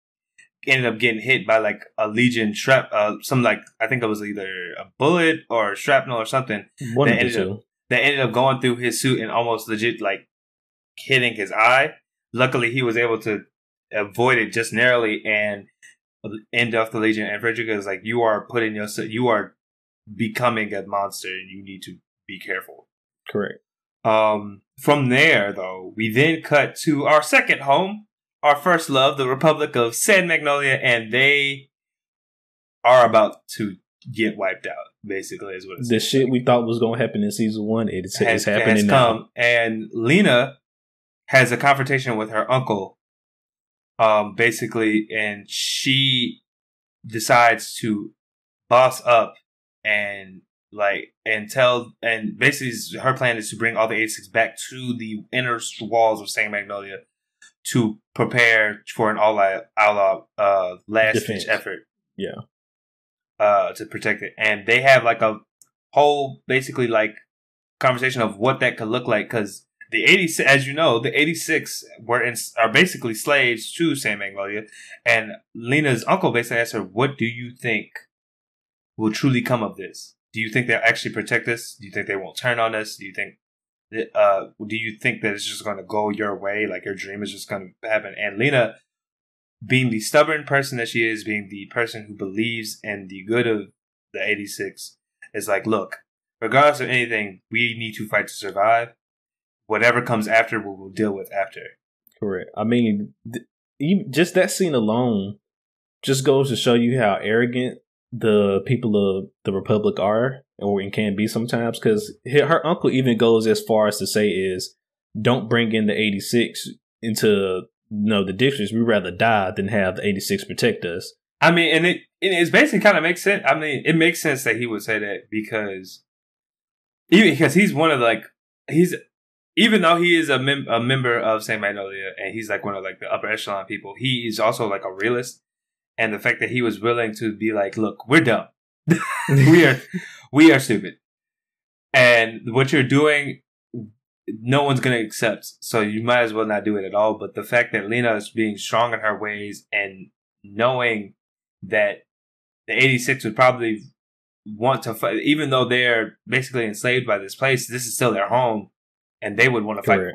ended up getting hit by like a Legion shrap, uh, some like I think it was either a bullet or shrapnel or something One the ended two. that ended up going through his suit and almost legit like hitting his eye. Luckily, he was able to avoid it just narrowly and end off the Legion. And Frederica is like, "You are putting yourself, you are becoming a monster, and you need to be careful." Correct. Um, from there, though, we then cut to our second home, our first love, the Republic of San Magnolia, and they are about to get wiped out. Basically, is what it's the shit we thought was going to happen in season one, it's, has, it's happening has now. and Lena has a confrontation with her uncle. Um, basically, and she decides to boss up and like and tell and basically her plan is to bring all the 86 back to the inner walls of Saint Magnolia to prepare for an all out uh last ditch effort. Yeah. Uh to protect it. And they have like a whole basically like conversation of what that could look like because the 86 as you know the 86 were in, are basically slaves to San Magnolia. And Lena's uncle basically asked her what do you think will truly come of this? Do you think they'll actually protect us? Do you think they won't turn on us? Do you think uh do you think that it's just going to go your way? Like your dream is just going to happen. And Lena being the stubborn person that she is being the person who believes in the good of the 86 is like look regardless of anything we need to fight to survive whatever comes after, we will deal with after. Correct. I mean, th- even just that scene alone just goes to show you how arrogant the people of the Republic are, or and can be sometimes. Because her uncle even goes as far as to say is, "Don't bring in the eighty six into you know the districts. We'd rather die than have the eighty six protect us." I mean, and it it's basically kind of makes sense. I mean, it makes sense that he would say that because even because he's one of the, like he's even though he is a, mem- a member of Saint Magnolia and he's like one of like the upper echelon people, he is also like a realist. And the fact that he was willing to be like, look, we're dumb. we are we are stupid. And what you're doing, no one's gonna accept. So you might as well not do it at all. But the fact that Lena is being strong in her ways and knowing that the 86 would probably want to fight, even though they're basically enslaved by this place, this is still their home and they would want to fight for it.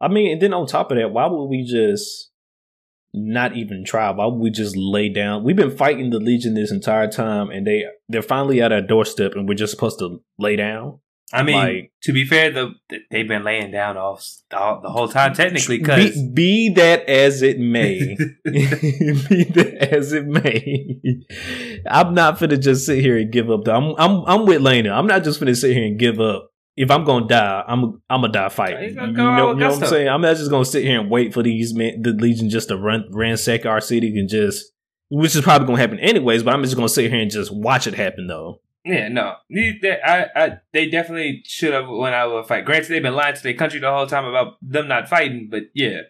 I mean, and then on top of that, why would we just not even try? Why would we just lay down? We've been fighting the Legion this entire time, and they they're finally at our doorstep, and we're just supposed to lay down. I mean, like, to be fair, the, they've been laying down all, all the whole time, technically. Because be, be, that as it may, be that as it may, I'm not gonna just sit here and give up. I'm I'm I'm with Lena. I'm not just gonna sit here and give up if I'm gonna die, I'm I'm gonna die fighting. You, know, you know what I'm saying? I'm not just gonna sit here and wait for these men, the Legion just to run ransack our city and just, which is probably gonna happen anyways. But I'm just gonna sit here and just watch it happen though. Yeah, no, they, I, I, they definitely should have went out with a fight. Granted, they've been lying to their country the whole time about them not fighting, but yeah.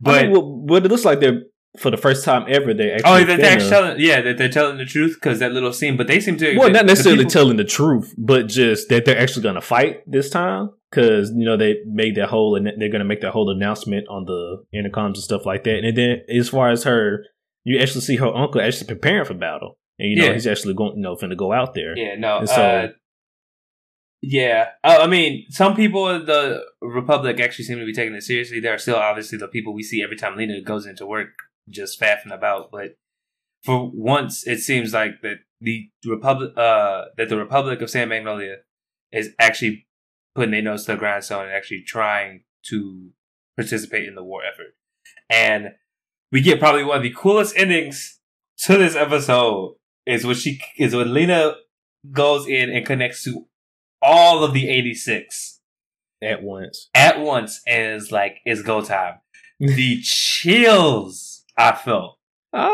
But I mean, well, what it looks like they're for the first time ever, they actually. Oh, they're actually telling, yeah, that they're telling the truth because that little scene. But they seem to. Well, not necessarily people, telling the truth, but just that they're actually going to fight this time because you know they made that whole and they're going to make that whole announcement on the intercoms and stuff like that. And then as far as her, you actually see her uncle actually preparing for battle, and you know yeah. he's actually going, you know, finna go out there. Yeah, no. And so. Uh, yeah, uh, I mean, some people in the Republic actually seem to be taking it seriously. There are still obviously the people we see every time Lena goes into work just faffing about. But for once, it seems like that the Republic, uh, that the Republic of San Magnolia is actually putting their nose to the grindstone and actually trying to participate in the war effort. And we get probably one of the coolest endings to this episode is when she is when Lena goes in and connects to all of the 86 at once. At once and is like it's go time. the chills I felt. Ah,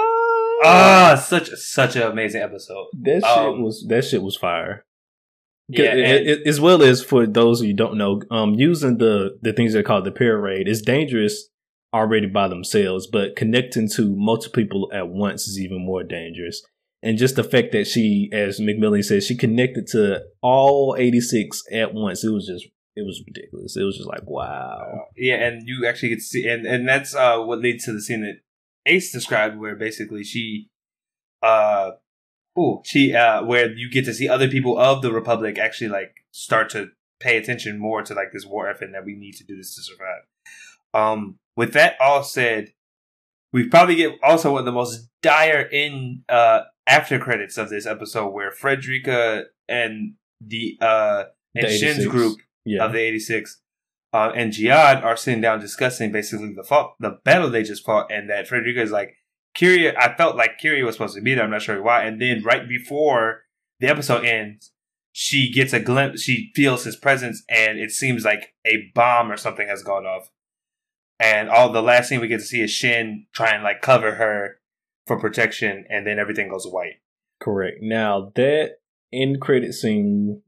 ah such such an amazing episode. That shit um, was that shit was fire. Yeah, and, it, as well as for those who don't know, um, using the the things they call the Para-RAID is dangerous already by themselves, but connecting to multiple people at once is even more dangerous. And just the fact that she, as McMillan said, she connected to all 86 at once, it was just it was ridiculous. It was just like wow. Yeah, and you actually get to see, and and that's uh, what leads to the scene that Ace described, where basically she, uh, oh, she, uh, where you get to see other people of the Republic actually like start to pay attention more to like this war effort that we need to do this to survive. Um, with that all said, we probably get also one of the most dire in uh after credits of this episode where Frederica and the uh and the Shin's group yeah. of the 86 uh, and Giad are sitting down discussing basically the fought, the battle they just fought, and that Frederica is like, Kiri, I felt like Kiri was supposed to be there. I'm not sure why. And then right before the episode ends, she gets a glimpse. She feels his presence, and it seems like a bomb or something has gone off. And all the last thing we get to see is Shin try and like cover her for protection, and then everything goes white. Correct. Now that end credit scene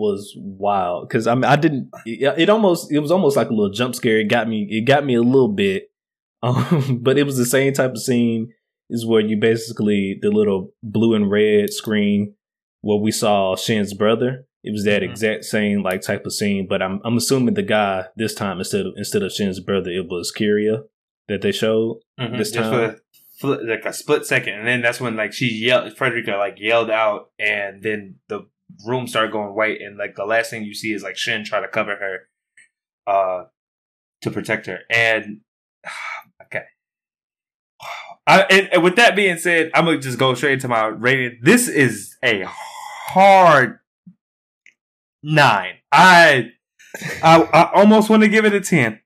was wild because I mean I didn't it, it, almost it was almost like a little jump scare. It got me it got me a little bit, um, but it was the same type of scene is where you basically the little blue and red screen where we saw Shin's brother. It was that Mhm. exact same like type of scene, but I'm I'm assuming the guy this time instead of instead of Shin's brother, it was Kiriya that they showed. Mhm, This just time? for like a split second, and then that's when like she yelled, Frederica like yelled out, and then the room started going white, and like the last thing you see is like Shin try to cover her, uh, to protect her, and okay. I, and, and with that being said, I'm gonna just go straight into my rating. This is a hard nine. I I, I almost want to give it a ten.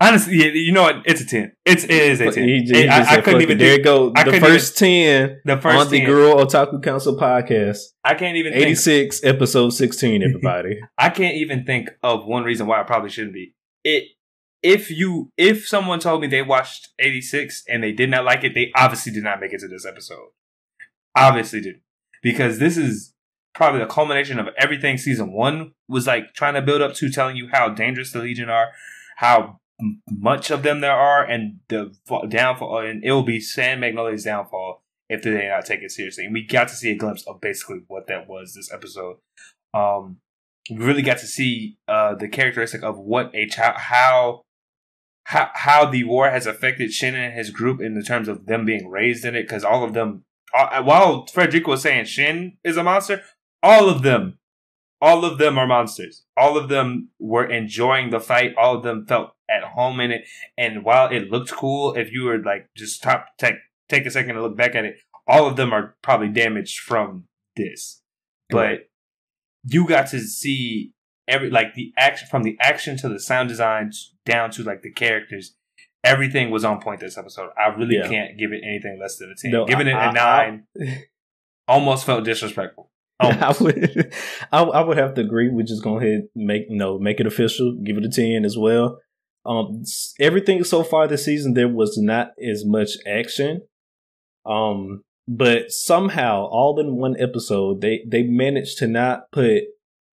Honestly, yeah, you know what? It's a ten. It's it is a ten. He he I, just I said, couldn't even it." There think you go. I The first ten the first on the Girl Otaku Council podcast, I can't even eighty six, episode sixteen. Everybody, I can't even think of one reason why I probably shouldn't be. It if you if someone told me they watched 86 and they did not like it, they obviously did not make it to this episode. Obviously did. Because this is probably the culmination of everything season 1 was like trying to build up to telling you how dangerous the Legion are, how much of them there are and the downfall and it will be San Magnolia's downfall if they did not take it seriously. And we got to see a glimpse of basically what that was this episode. Um we really got to see uh, the characteristic of what a child how how how the war has affected Shin and his group in the terms of them being raised in it because all of them uh, while Frederica was saying Shin is a monster all of them all of them are monsters. All of them were enjoying the fight. All of them felt at home in it. And while it looked cool if you were like just top take take a second to look back at it all of them are probably damaged from this. But you got to see every like the action from the action to the sound design down to like the characters everything was on point this episode. I really Yeah. can't give it anything less than a 10 No, giving it I- a I- 9 almost felt disrespectful I would, I, I would have to agree. We just go ahead and make you know make it official. Give it a ten as well. Um, everything so far this season there was not as much action. Um, but somehow all in one episode they they managed to not put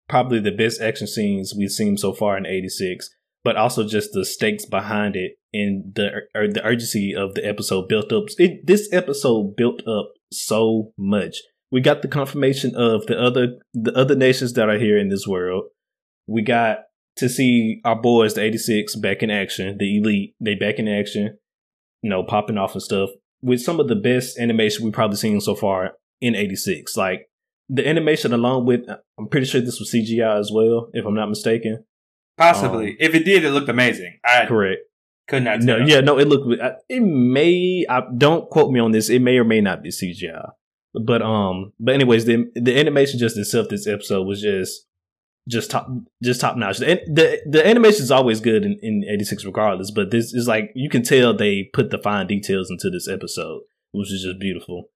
probably the best action scenes we've seen so far in '86, but also just the stakes behind it and the or the urgency of the episode built up. It, this episode built up so much we got the confirmation of the other the other nations that are here in this world. We got to see our boys, the 86, back in action. The elite, they back in action, you know, popping off and stuff. With some of the best animation we've probably seen so far in 86. Like the animation along with I'm pretty sure this was CGI as well, if I'm not mistaken. possibly Um, if it did it looked amazing i Correct. could not No, yeah, no, it looked it may I don't quote me on this. It may or may not be CGI. But um but anyways, the the animation just itself this episode was just just top just top notch. The the, the animation is always good in, in 86 regardless, but this is like you can tell they put the fine details into this episode, which is just beautiful.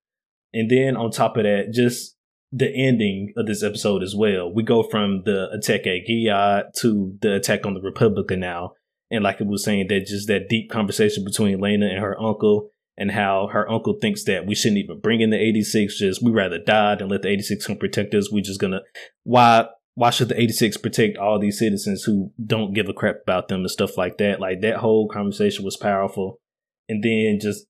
And then on top of that, just the ending of this episode as well. We go from the attack at Gilead to the attack on the Republica now. And like it was saying, that just that deep conversation between Lena and her uncle, and how her uncle thinks that we shouldn't even bring in the 86. Just we rather die than let the 86 come protect us. We just gonna why why should the 86 protect all these citizens who don't give a crap about them and stuff like that? Like that whole conversation was powerful. And then just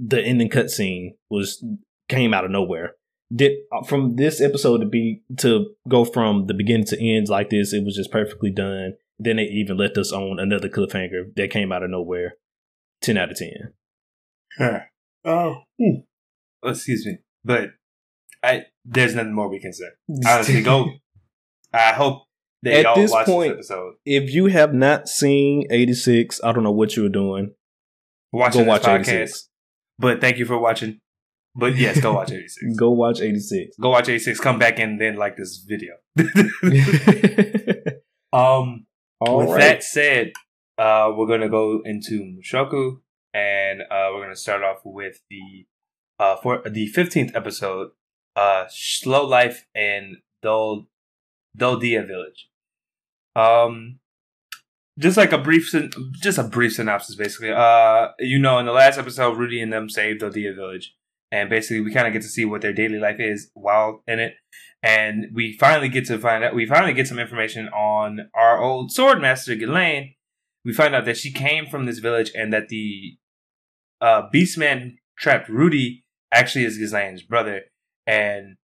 the ending cutscene was came out of nowhere. Did uh, from this episode to be to go from the beginning to end like this, it was just perfectly done. Then they even left us on another cliffhanger that came out of nowhere. Ten out of oh hmm. excuse me. But i there's nothing more we can say. Honestly go. I hope that At y'all this watch point- this episode. If you have not seen eighty six, I don't know what you were doing. watching go this watch podcast. 86. but thank you for watching. But yes go watch 86 Go watch eighty six. go watch 86 come back and then like this video. Um All with right. that said uh we're gonna go into mushoku and uh we're gonna start off with the uh for the 15th episode uh slow life in Dol Doldia village. Um just like a brief just a brief synopsis basically. Uh you know in the last episode rudy and them saved Doldia village. And basically we kind of get to see what their daily life is while in it. And we finally get to find out we finally get some information on our old sword master Ghislaine. We find out that she came from this village and that the uh, Beastman trapped Rudy actually is Ghislaine's brother, and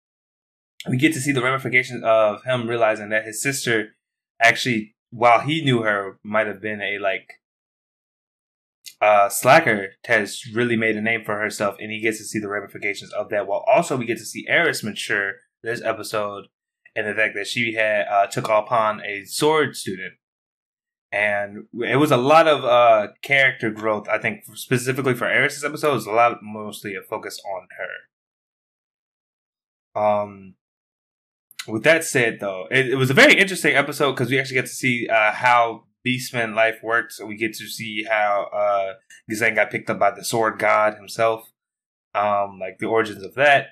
we get to see the ramifications of him realizing that his sister actually, while he knew her, might have been a like uh, Slacker has really made a name for herself, and he gets to see the ramifications of that. While also we get to see Eris mature this episode, and the fact that she had uh, took upon a sword student, and it was a lot of uh, character growth. I think specifically for Eris's episode, it was a lot mostly a focus on her. Um, with that said, though, it, it was a very interesting episode because we actually get to see uh, how Beastman life works. We get to see how uh, Ghislaine got picked up by the Sword God himself, um, like the origins of that,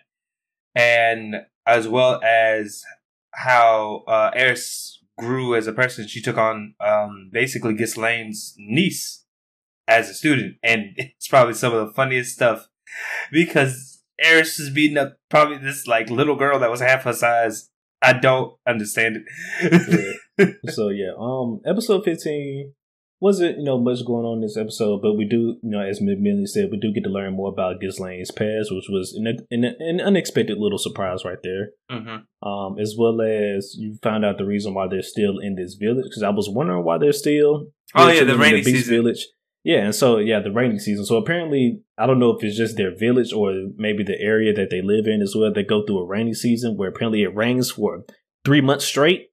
and as well as how uh, Eris grew as a person. She took on um, basically Ghislaine's niece as a student, and it's probably some of the funniest stuff because Eris is beating up probably this like little girl that was half her size. I don't understand it. so yeah, um, episode fifteen wasn't you know much going on in this episode, but we do you know as McMillan said, we do get to learn more about Ghislaine's past, which was an, an, an unexpected little surprise right there. Mm-hmm. Um, as well as you found out the reason why they're still in this village because I was wondering why they're still. Oh yeah, the rainy the season. Village. Yeah, and so yeah, the rainy season. So apparently, I don't know if it's just their village or maybe the area that they live in as well. They go through a rainy season where apparently it rains for three months straight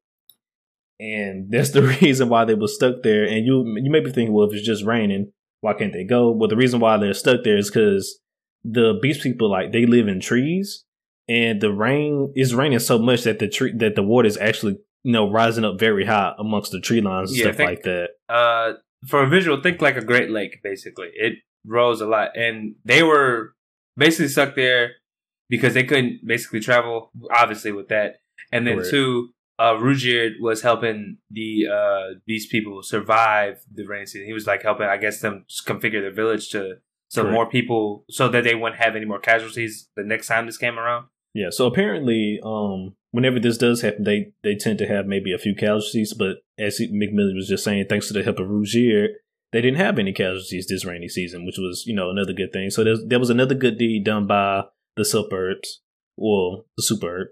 and that's the reason why they were stuck there. And you you may be thinking, well, if it's just raining, why can't they go? Well, the reason why they're stuck there is because the beast people like they live in trees, and the rain is raining so much that the tree that the water is actually you know rising up very high amongst the tree lines and yeah, stuff think, like that. Uh, for a visual, think like a Great Lake. Basically, it rose a lot, and they were basically stuck there because they couldn't basically travel. Obviously, with that, and then right. two uh, Ruijerd was helping the uh, these people survive the rainy season. He was like helping, I guess, them configure the village to so Correct. more people, so that they wouldn't have any more casualties the next time this came around. Yeah. So apparently, um, whenever this does happen, they they tend to have maybe a few casualties. But as McMillan was just saying, thanks to the help of Ruijerd, they didn't have any casualties this rainy season, which was you know another good thing. So there was another good deed done by the suburbs, well, the Superd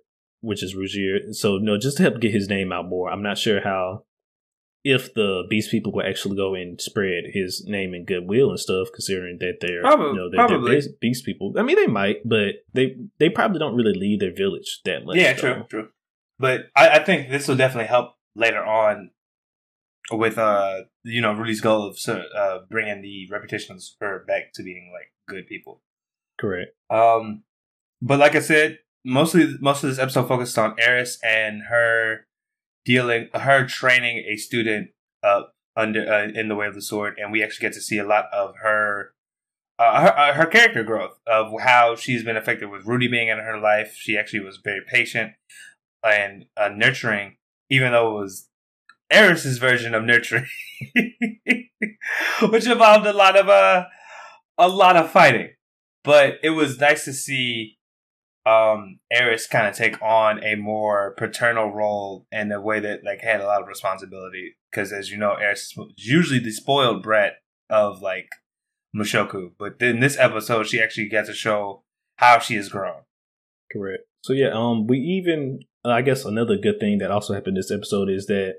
which is Ruijerd. So no, just to help get his name out more. I'm not sure how if the Beast people will actually go and spread his name and goodwill and stuff, considering that they're probably, you know they're, probably. They're Beast people. I mean, they might, but they they probably don't really leave their village that much. Yeah, true, true. But I, I think this will definitely help later on with uh you know Rudy's goal of uh, bringing the reputation of the Spur back to being like good people. Correct. Um, but like I said, mostly most of this episode focused on Eris and her dealing, her training a student up under uh, in the way of the sword, and we actually get to see a lot of her. Uh, her, uh, her character growth of how she's been affected with Rudy being in her life. She actually was very patient and uh, nurturing, even though it was Eris's version of nurturing, which involved a lot of uh, a lot of fighting. But it was nice to see um Eris kind of take on a more paternal role in a way that like had a lot of responsibility. Because as you know Eris is usually the spoiled brat of like Mushoku. But in this episode she actually gets to show how she has grown. Correct. So yeah um we even I guess another good thing that also happened this episode is that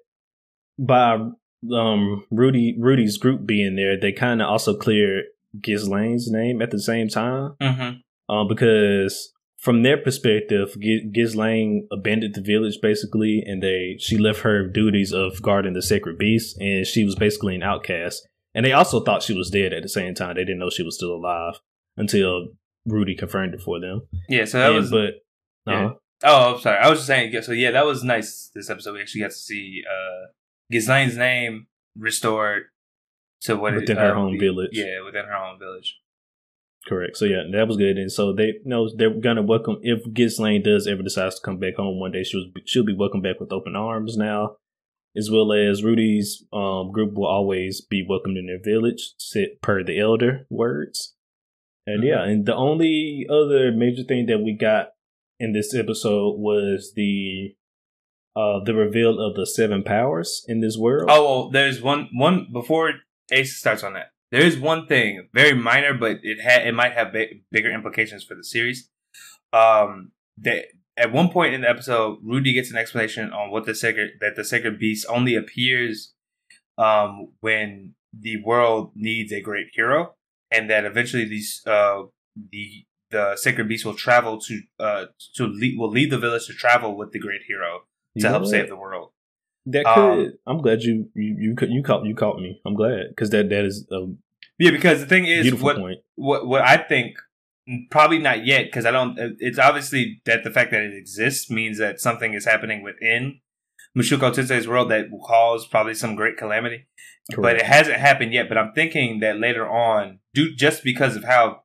by um Rudy Rudy's group being there they kind of also cleared Ghislaine's name at the same time. Mm-hmm. um because from their perspective, Ghislaine abandoned the village basically, and they she left her duties of guarding the sacred beast, and she was basically an outcast. And they also thought she was dead at the same time. They didn't know she was still alive until Rudy confirmed it for them. Yeah, so that and, was. But yeah. uh oh, I'm sorry. I was just saying. So yeah, that was nice. This episode we actually got to see uh Ghislaine's name restored to what within it, her uh, home village. Yeah, within her home village. Correct. So yeah, that was good. And so they you know they're gonna welcome if Ghislaine does ever decides to come back home one day, she'll she'll be welcomed back with open arms now, as well as Rudy's um, group will always be welcomed in their village, sit per the elder words. And mm-hmm. yeah, and the only other major thing that we got in this episode was the uh the reveal of the seven powers in this world. Oh, well, there's one one before Ace starts on that. There is one thing, very minor, but it had it might have bigger implications for the series. Um, that at one point in the episode, Rudy gets an explanation on what the sacred that the sacred beast only appears um, when the world needs a great hero, and that eventually these uh, the the sacred beast will travel to uh to lead, will leave the village to travel with the great hero to You help save the world. That could. Um, I'm glad you you you you caught you caught me. I'm glad because that that is a Yeah, because the thing is, beautiful what point. what what I think probably not yet because I don't. It's obviously that the fact that it exists means that something is happening within Mushoku Tensei's world that will cause probably some great calamity. But it hasn't happened yet. But I'm thinking that later on, do just because of how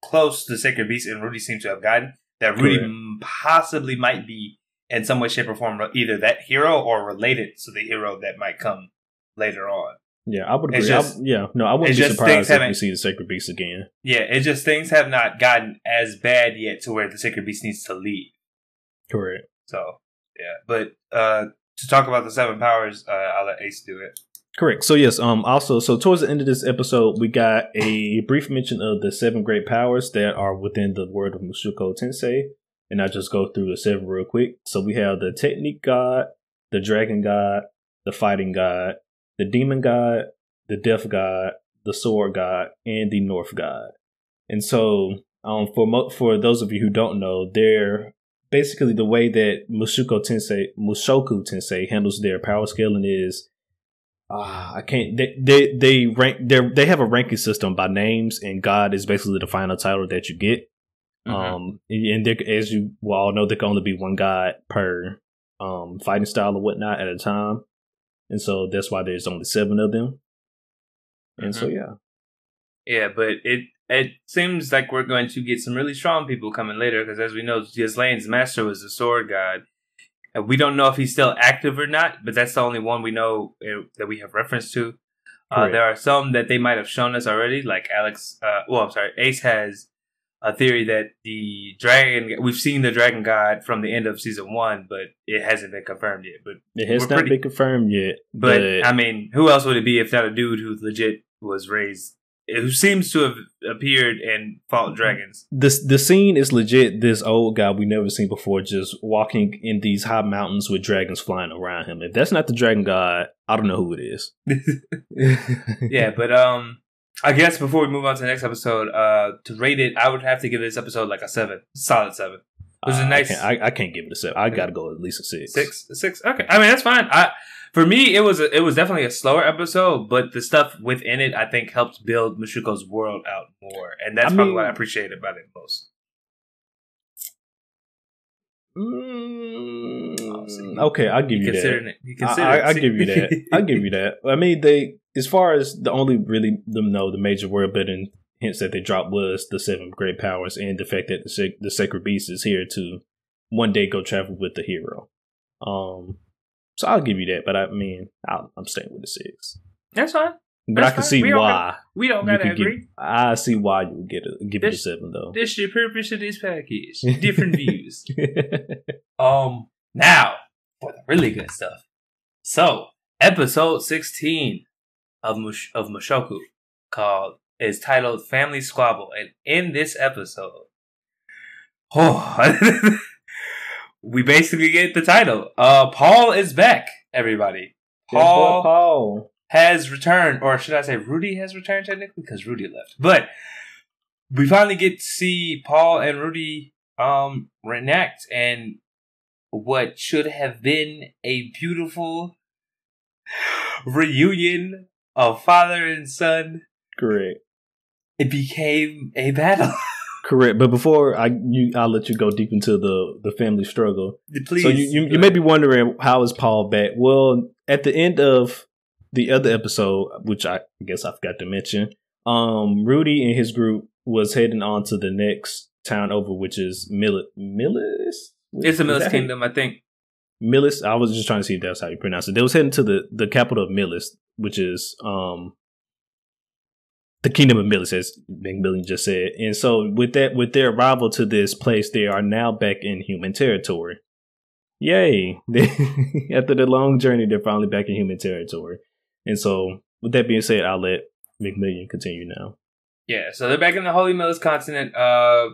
close the Sacred Beast and Rudy seem to have gotten, that Rudy Correct. m- possibly might be in some way, shape, or form either that hero or related to the hero that might come later on. Yeah, I would agree. Just- I, yeah, no, I wouldn't be surprised if we see the Sacred Beast again. Yeah, it's just things have not gotten as bad yet to where the Sacred Beast needs to leave. Correct. So yeah, but uh to talk about the seven powers, uh, I'll let Ace do it. Correct. So yes, um also so towards the end of this episode we got a brief mention of the seven great powers that are within the world of Mushoku Tensei. And I just go through the seven real quick. So we have the technique god, the dragon god, the fighting god, the demon god, the death god, the sword god, and the north god. And so um for mo- for those of you who don't know, they're basically the way that Mushoku Tensei Mushoku Tensei handles their power scaling is Ah, I can't. They they they rank. They they have a ranking system by names, and God is basically the final title that you get. Mhm. Um, and there, as you well all know, there can only be one God per um fighting style or whatnot at a time, and so that's why there's only seven of them. And so yeah, Yeah, but it it seems like we're going to get some really strong people coming later because, as we know, Ghislaine's master was the sword god. And we don't know if he's still active or not, but that's the only one we know uh, that we have reference to. Uh, there are some that they might have shown us already, like Alex. Uh, well, I'm sorry, Ace has a theory that the dragon. We've seen the dragon god from the end of season one, but it hasn't been confirmed yet. But it has not pretty- been confirmed yet. but, But, I mean, who else would it be if not a dude who legit was raised, who seems to have appeared and fought dragons? this the scene is legit. This old guy we never seen before, just walking in these high mountains with dragons flying around him. If that's not the dragon god, I don't know who it is. yeah, but um, I guess before we move on to the next episode, uh, to rate it, I would have to give this episode like a seven, solid seven, It was a Uh, nice- I can't, I, I can't give it a seven. I got to go at least a six. six, six. Okay, I mean that's fine. I for me, it was a, it was definitely a slower episode, but the stuff within it, I think, helped build Mushoku's world out more, and that's I probably mean- what I appreciated about it most. Mm, okay, I'll give You you that. it? You I, I, I give you that. I give you that. I mean, they as far as the only really them know the major world building hints that they dropped was the seven great powers and the fact that the sac- the sacred beast is here to one day go travel with the hero. Um, so I'll give you that. But I mean, I'll, I'm staying with the six. That's fine. But That's I can fine. see We why We don't gotta give. agree. I see why you would get a, give it a seven though. This the purpose of this package. Different views. Um, now for the really good stuff. So, episode sixteen of Mush- of Mushoku called is titled "Family Squabble," and in this episode, oh, we basically get the title. Uh, Paul is back. Everybody, Paul Paul. has returned, or should I say, Rudy has returned technically because Rudy left. But we finally get to see Paul and Rudy um reenact and what should have been a beautiful reunion of father and son. Correct. It became a battle. Correct. But before I you I'll let you go deep into the the family struggle. Please, So you, you, you may be wondering how is Paul back? Well, at the end of the other episode, which I guess I forgot to mention, um, Rudy and his group was heading on to the next town over, which is Mill Millis. It's the Millis Kingdom, I think. Millis. I was just trying to see if that's how you pronounce it. They was heading to the the capital of Millis, which is um the kingdom of Millis, as Big Billy just said. And so with that, with their arrival to this place, they are now back in human territory. Yay! After the long journey, they're finally back in human territory. And so, with that being said, I'll let McMillian continue now. Yeah, so they're back in the Holy Millis continent. Uh,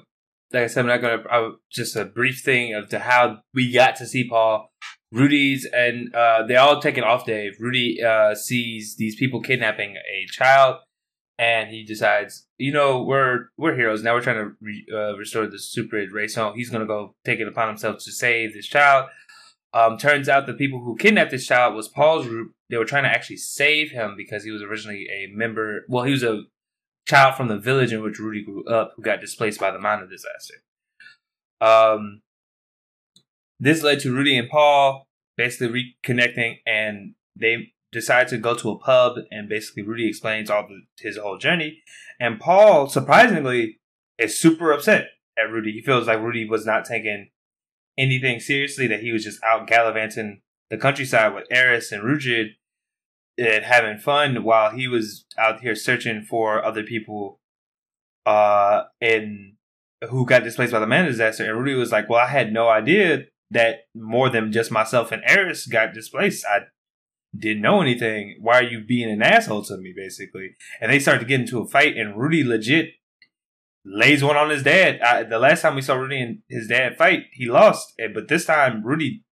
like I said, I'm not gonna. I, just a brief thing of to how we got to see Paul. Rudy's and uh, they all take an off day. Rudy uh, sees these people kidnapping a child, and he decides, you know, we're we're heroes now. We're trying to re, uh, restore the Superd race. So he's gonna go take it upon himself to save this child. Um, turns out the people who kidnapped this child was Paul's group. They were trying to actually save him because he was originally a member. Well, he was a child from the village in which Rudy grew up who got displaced by the mine disaster. Um, this led to Rudy and Paul basically reconnecting, and they decide to go to a pub. And basically, Rudy explains all the, his whole journey, and Paul surprisingly is super upset at Rudy. He feels like Rudy was not taking anything seriously; that he was just out gallivanting the countryside with Eris and Ruijerd and having fun while he was out here searching for other people uh and who got displaced by the man disaster and Rudy was like, Well, I had no idea that more than just myself and Eris got displaced. I didn't know anything. Why are you being an asshole to me, basically? And they start to get into a fight and Rudy legit lays one on his dad. I, the last time we saw Rudy and his dad fight, he lost. But this time Rudy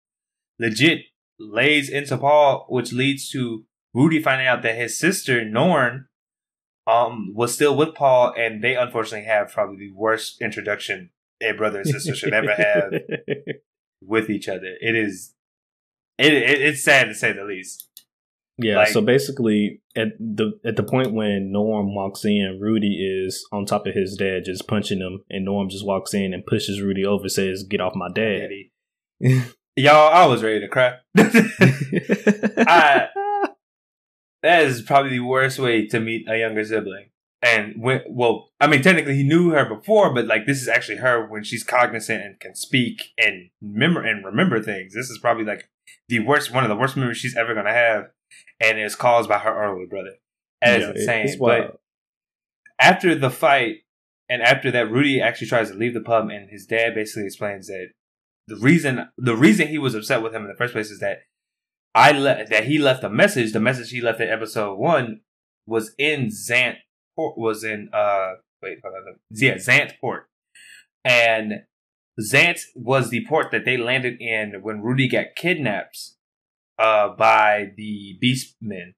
legit lays into Paul, which leads to Rudy finding out that his sister Norn um was still with Paul, and they unfortunately have probably the worst introduction a brother and sister should ever have with each other. It is, it, it it's sad to say the least. Yeah, like, so basically, at the at the point when Norn walks in, Rudy is on top of his dad, just punching him, and Norn just walks in and pushes Rudy over, says, "Get off my dad." Y'all, I was ready to cry. I that is probably the worst way to meet a younger sibling. And when, well, I mean, technically he knew her before, but like this is actually her when she's cognizant and can speak and remember and remember things. This is probably like the worst, one of the worst memories she's ever gonna have, and it's caused by her older brother. That yeah, insane. But after the fight, and after that, Rudy actually tries to leave the pub, and his dad basically explains that the reason the reason he was upset with him in the first place is that I le- that he left a message. The message he left in episode one was in Zant was in uh wait hold on yeah Zant port, and Zant was the port that they landed in when Rudy got kidnapped uh by the Beastmen.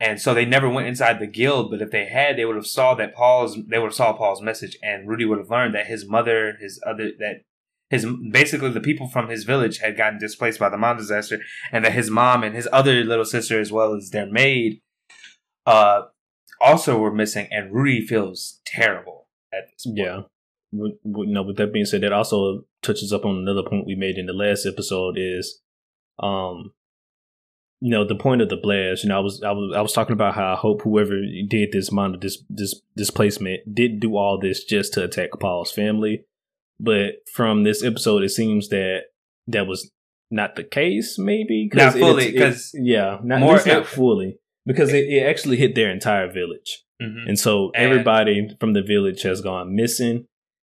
And so they never went inside the guild, but if they had, they would have saw that Paul's they would have saw Paul's message, and Rudy would have learned that his mother, his other that his basically the people from his village had gotten displaced by the mom disaster, and that his mom and his other little sister, as well as their maid, uh, also were missing. And Rudy feels terrible at this point. Yeah. You know, with that being said, that also touches up on another point we made in the last episode is, um, you know, the point of the blast. You know, I was I was I was talking about how I hope whoever did this mind this this displacement did do all this just to attack Paul's family but from this episode, it seems that that was not the case. Maybe not fully, because yeah, not, more, not fully because it, it, actually hit their entire village, mm-hmm. and so and everybody from the village has gone missing.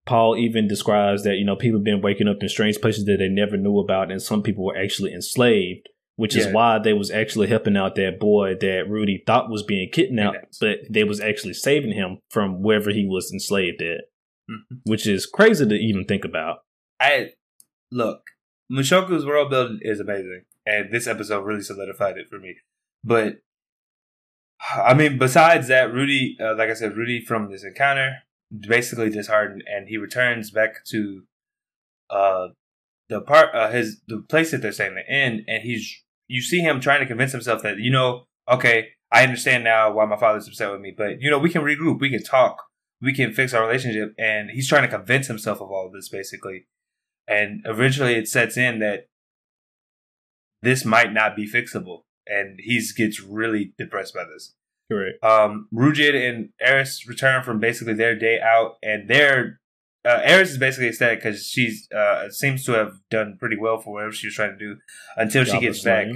Paul even describes that you know people have been waking up in strange places that they never knew about, and some people were actually enslaved, which yeah. is why they was actually helping out that boy that Rudy thought was being kidnapped, but they was actually saving him from wherever he was enslaved at mm-hmm. which is crazy to even think about. I look, Mushoku's world building is amazing, and this episode really solidified it for me. But I mean, besides that, Rudy, uh, like I said, Rudy from this encounter basically disheartened, and he returns back to uh the part uh, his the place that they're staying end, and he's you see him trying to convince himself that you know, okay, I understand now why my father's upset with me, but you know, we can regroup, we can talk, we can fix our relationship. And he's trying to convince himself of all of this basically. And eventually it sets in that this might not be fixable. And he gets really depressed by this. Correct. Um, Ruijerd and Eris return from basically their day out, and their uh, Eris is basically ecstatic because she's uh, seems to have done pretty well for whatever she was trying to do until Goblin she gets back.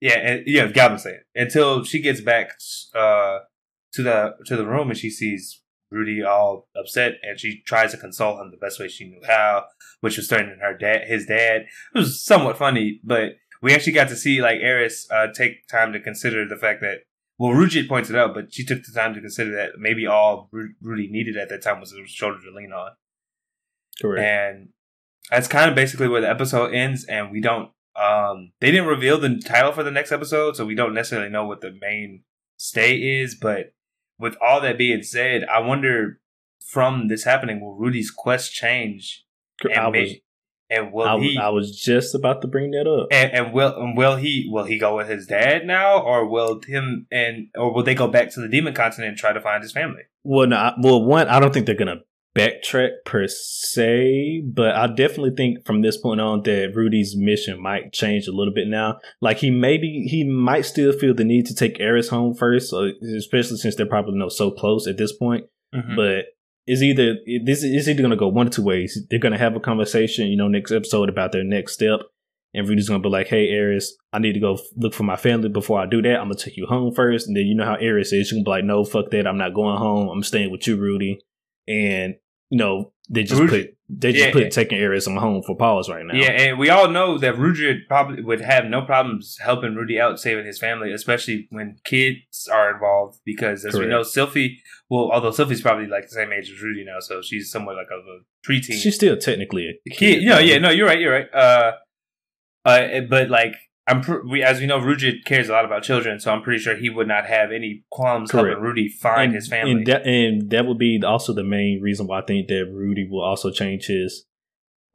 Yeah, and, yeah, Goblin Slayer. Until she gets back uh, to the to the room and she sees Rudy all upset, and she tries to console him the best way she knew how, which was turning her dad, his dad. It was somewhat funny, but we actually got to see like Eris uh, take time to consider the fact that well, Ruijerd points it out, but she took the time to consider that maybe all Rudy needed at that time was a shoulder to lean on. Correct. and that's kind of basically where the episode ends. And we don't, um, they didn't reveal the title for the next episode, so we don't necessarily know what the main stay is. But with all that being said, I wonder from this happening, will Rudy's quest change? I was, may- and will I, he? I was just about to bring that up. and, and will and will he will he go with his dad now, or will him and or will they go back to the demon continent and try to find his family? Well, no, I- well, one, I don't think they're gonna backtrack per se, but I definitely think from this point on that Rudy's mission might change a little bit now. Like he maybe he might still feel the need to take Eris home first, especially since they're probably no so close at this point. Mhm. But is either this is either gonna go one or two ways. They're gonna have a conversation, you know, next episode about their next step. And Rudy's gonna be like, "Hey, Eris, I need to go look for my family. Before I do that, I'm gonna take you home first. And then you know how Eris is. She can be like, "No, fuck that. I'm not going home. I'm staying with you, Rudy." And you know, they just Rudy- put they just Yeah. put taking Eris on home for pause right now. Yeah, and we all know that Ruijerd probably would have no problems helping Rudy out, saving his family, especially when kids are involved. Because as we know, Sylphie, well, although Sylphie's probably like the same age as Rudy now, so she's somewhat like of a preteen. she's still technically a kid. kid. Know, yeah, no, you're right, you're right. Uh, uh, but like I'm, pr- we as we know, Ruijerd cares a lot about children, so I'm pretty sure he would not have any qualms Correct. helping Rudy find and, his family. And that, and that would be also the main reason why I think that Rudy will also change his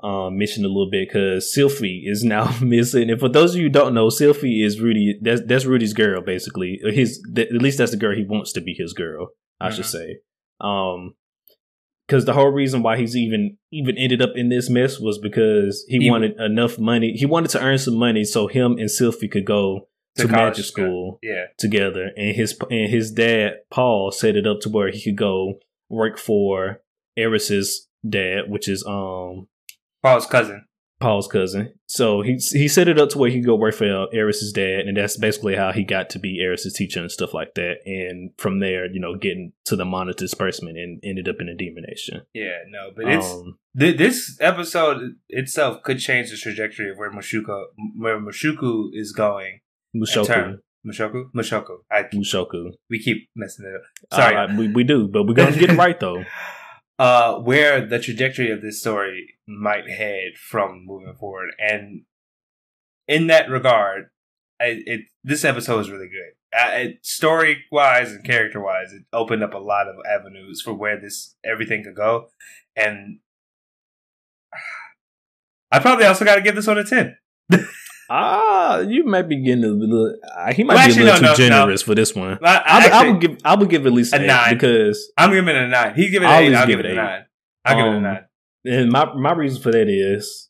um, mission a little bit because Sylphie is now missing. And for those of you who don't know, Sylphie is Rudy. That's that's Rudy's girl, basically. His th- at least that's the girl he wants to be his girl. I should Mhm. say. Um, because the whole reason why he's even even ended up in this mess was because he, He- wanted enough money. He wanted to earn some money so him and Sylphie could go To to, magic school yeah, together and his and his dad Paul set it up to where he could go work for Eris's dad, which is um Paul's cousin. Paul's cousin. So he he set it up to where he could go work for Eris's dad, and that's basically how he got to be Eris's teacher and stuff like that. And from there, you know, getting to the Mana disbursement and ended up in a demon nation. Yeah, no, but it's Um, Th- this episode itself could change the trajectory of where Mushuko, where Mushuku is going. Mushoku. Mushoku, Mushoku. I Mushoku. we keep messing it up. Sorry. We we do, but we're gonna get it right though. uh, where the trajectory of this story might head from moving forward, and in that regard, I, it this episode is really good. Story wise and character wise, it opened up a lot of avenues for where this everything could go, and I probably also got to give this one a ten. Ah, you might be getting a little. Uh, he might Well, be actually, a little no, too no, no. generous for this one. I, I I, would- I would give. I would give at least A nine. because, I'm giving it a nine. He's giving it eight. I'll give give it a nine. I'll give it a Um, nine. and my my reason for that is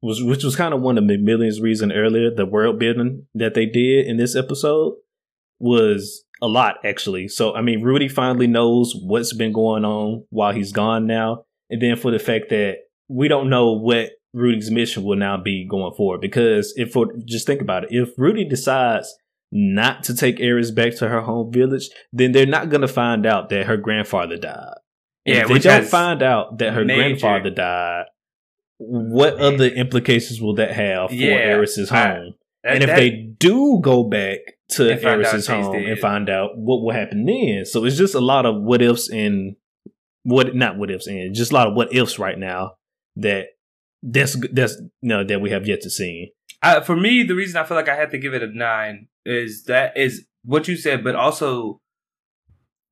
was which was kind of one of McMillian's reason earlier. The world building that they did in this episode was a lot actually. So I mean, Rudy finally knows what's been going on while he's gone now, and then for the fact that we don't know what Rudy's mission will now be going forward. Because if for just think about it, if Rudy decides not to take Eris back to her home village, then they're not going to find out that her grandfather died. And Yeah, if they don't find out that her major- grandfather died, what other implications will that have for Yeah, Eris's I- home? That- and if that- they do go back to Eris's home and find out what will happen then, so it's just a lot of what ifs and what not what ifs and just a lot of what ifs right now that that's that's no that we have yet to see. I, for me, the reason I feel like I had to give it a nine is that is what you said, but also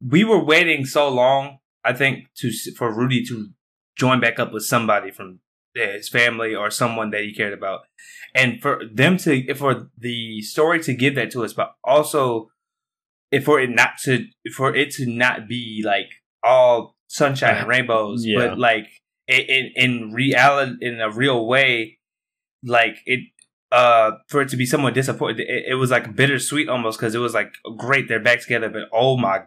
we were waiting so long. I think to for Rudy to join back up with somebody from his family or someone that he cared about, and for them to for the story to give that to us, but also if for it not to for it to not be like all sunshine and rainbows, Yeah. but like in in, reality in a real way, like it uh for it to be somewhat disappointed it, it was like bittersweet almost because it was like great they're back together but oh my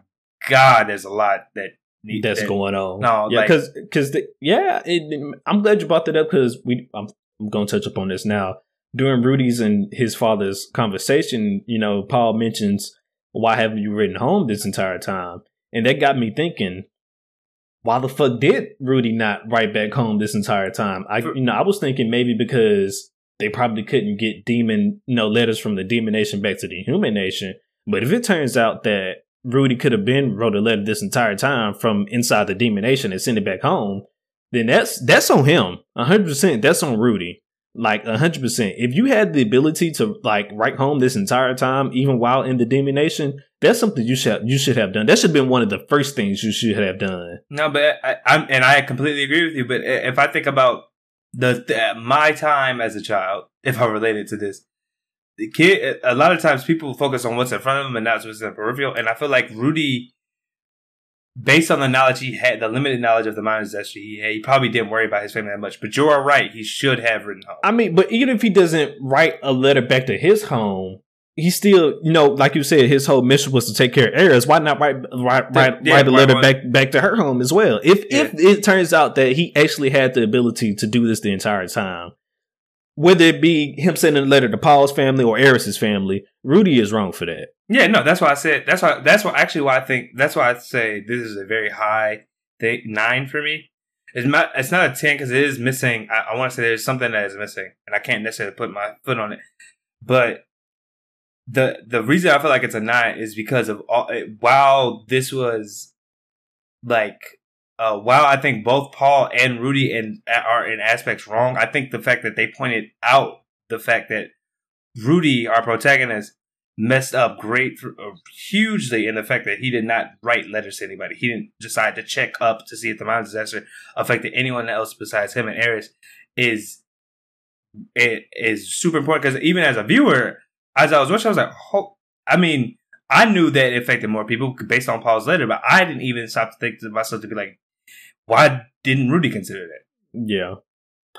god there's a lot that need that's that, going on. No, yeah, like- because because yeah, it, I'm glad you brought that up because we I'm, I'm going to touch upon this now. During Rudy's and his father's conversation, you know, Paul mentions why haven't you written home this entire time, and that got me thinking. Why the fuck did Rudy not write back home this entire time? I you know I was thinking maybe because they probably couldn't get demon you know letters from the demon nation back to the human nation. But if it turns out that Rudy could have been wrote a letter this entire time from inside the demon nation and sent it back home, then that's that's on him. hundred percent. That's on Rudy. Like hundred percent. If you had the ability to like write home this entire time, even while in the Demon Nation, that's something you should you should have done. That should have been one of the first things you should have done. No, but I, am and I completely agree with you. But if I think about the, the my time as a child, if I related to this, the kid, a lot of times people focus on what's in front of them and not what's in the peripheral. And I feel like Rudy based on the knowledge he had, the limited knowledge of the miners that he had, he probably didn't worry about his family that much. But you are right; he should have written home. I mean, but even if he doesn't write a letter back to his home, he still, you know, like you said, his whole mission was to take care of Eris. Why not write write write, yeah, write a letter back back to her home as well? If yeah. if it turns out that he actually had the ability to do this the entire time, whether it be him sending a letter to Paul's family or Eris's family, Rudy is wrong for that. Yeah, no, that's why I said that's why that's why actually why I think that's why I say this is a very high nine for me. It's not it's not a ten because it is missing. I, I want to say there's something that is missing, and I can't necessarily put my foot on it. But the the reason I feel like it's a nine is because of all. While this was like, uh, while I think both Paul and Rudy in, are in aspects wrong, I think the fact that they pointed out the fact that Rudy, our protagonist, messed up great uh, hugely in the fact that he did not write letters to anybody. He didn't decide to check up to see if the mine disaster affected anyone else besides him and Eris. Is it is super important because even as a viewer, as I was watching, I was like, oh, I mean, I knew that it affected more people based on Paul's letter, but I didn't even stop to think to myself to be like, why didn't Rudy consider that? Yeah,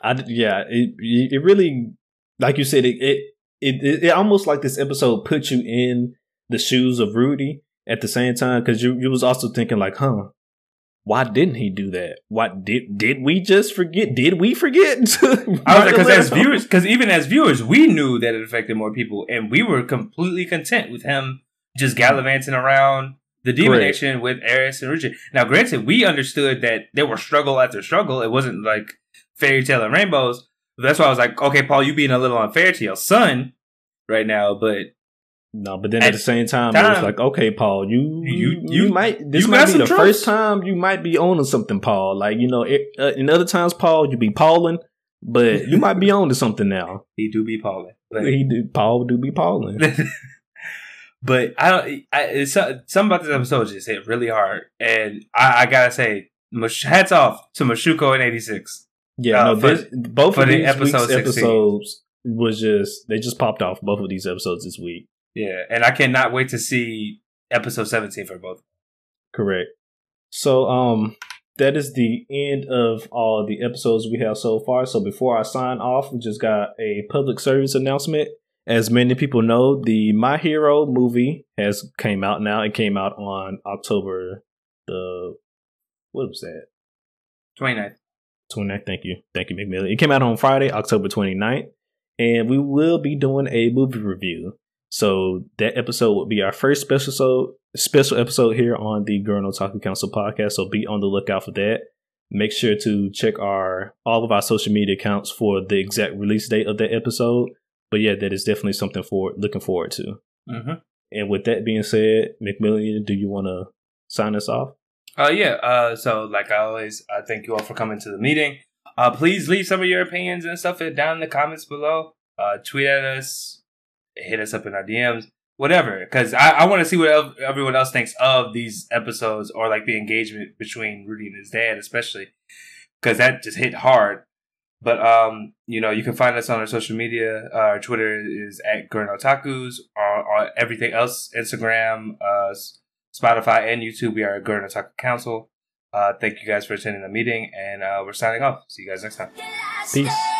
I yeah, it it really, like you said, it, it it, it, almost like this episode put you in the shoes of Rudy at the same time because you you was also thinking like, huh, why didn't he do that? Why did did we just forget? Did we forget? Because as viewers, because even as viewers, we knew that it affected more people, and we were completely content with him just gallivanting around the Demon Nation. With Eris and Richard. Now, granted, we understood that there were struggle after struggle. It wasn't like fairy tale and rainbows, that's why I was like, okay, Paul, you being a little unfair to your son right now, but no, but then at, at the same time, time, it was like, okay, Paul, you you you, you might this you might be the trust. first time you might be owning something, Paul. Like you know, it, uh, in other times, Paul, you be Pauling, but you might be on to something now. He do be Pauling. He do Paul do be Pauling. but I don't. I, it's some about this episode just hit really hard, and I, I gotta say, hats off to Mashuko in '86. Yeah, uh, no, this, both of these episode episodes was just they just popped off both of these episodes this week. Yeah, and I cannot wait to see episode seventeen for both. Correct. So, um, that is the end of all the episodes we have so far. So before I sign off, we just got a public service announcement. As many people know, the My Hero movie has came out now. It came out on October the what was that? 29th. 29th. Thank you. Thank you, McMillan. It came out on Friday, October 29th, and we will be doing a movie review. So that episode will be our first special so special episode here on the Girl No Talking Council podcast. So be on the lookout for that. Make sure to check our all of our social media accounts for the exact release date of that episode. But yeah, that is definitely something for looking forward to. Mm-hmm. And with that being said, McMillian, do you want to sign us off? Uh, yeah. Uh, so like I always, I thank you all for coming to the meeting. Uh, please leave some of your opinions and stuff down in the comments below. Uh, tweet at us, hit us up in our DMs, whatever. Because I, I want to see what everyone else thinks of these episodes or like the engagement between Rudy and his dad, especially because that just hit hard. But um, you know, you can find us on our social media. Uh, our Twitter is at Gurno Takus. On, everything else, Instagram, uh, Spotify, and YouTube. We are Gurno Taku Council. Uh, thank you guys for attending the meeting, and uh, we're signing off. See you guys next time. Peace.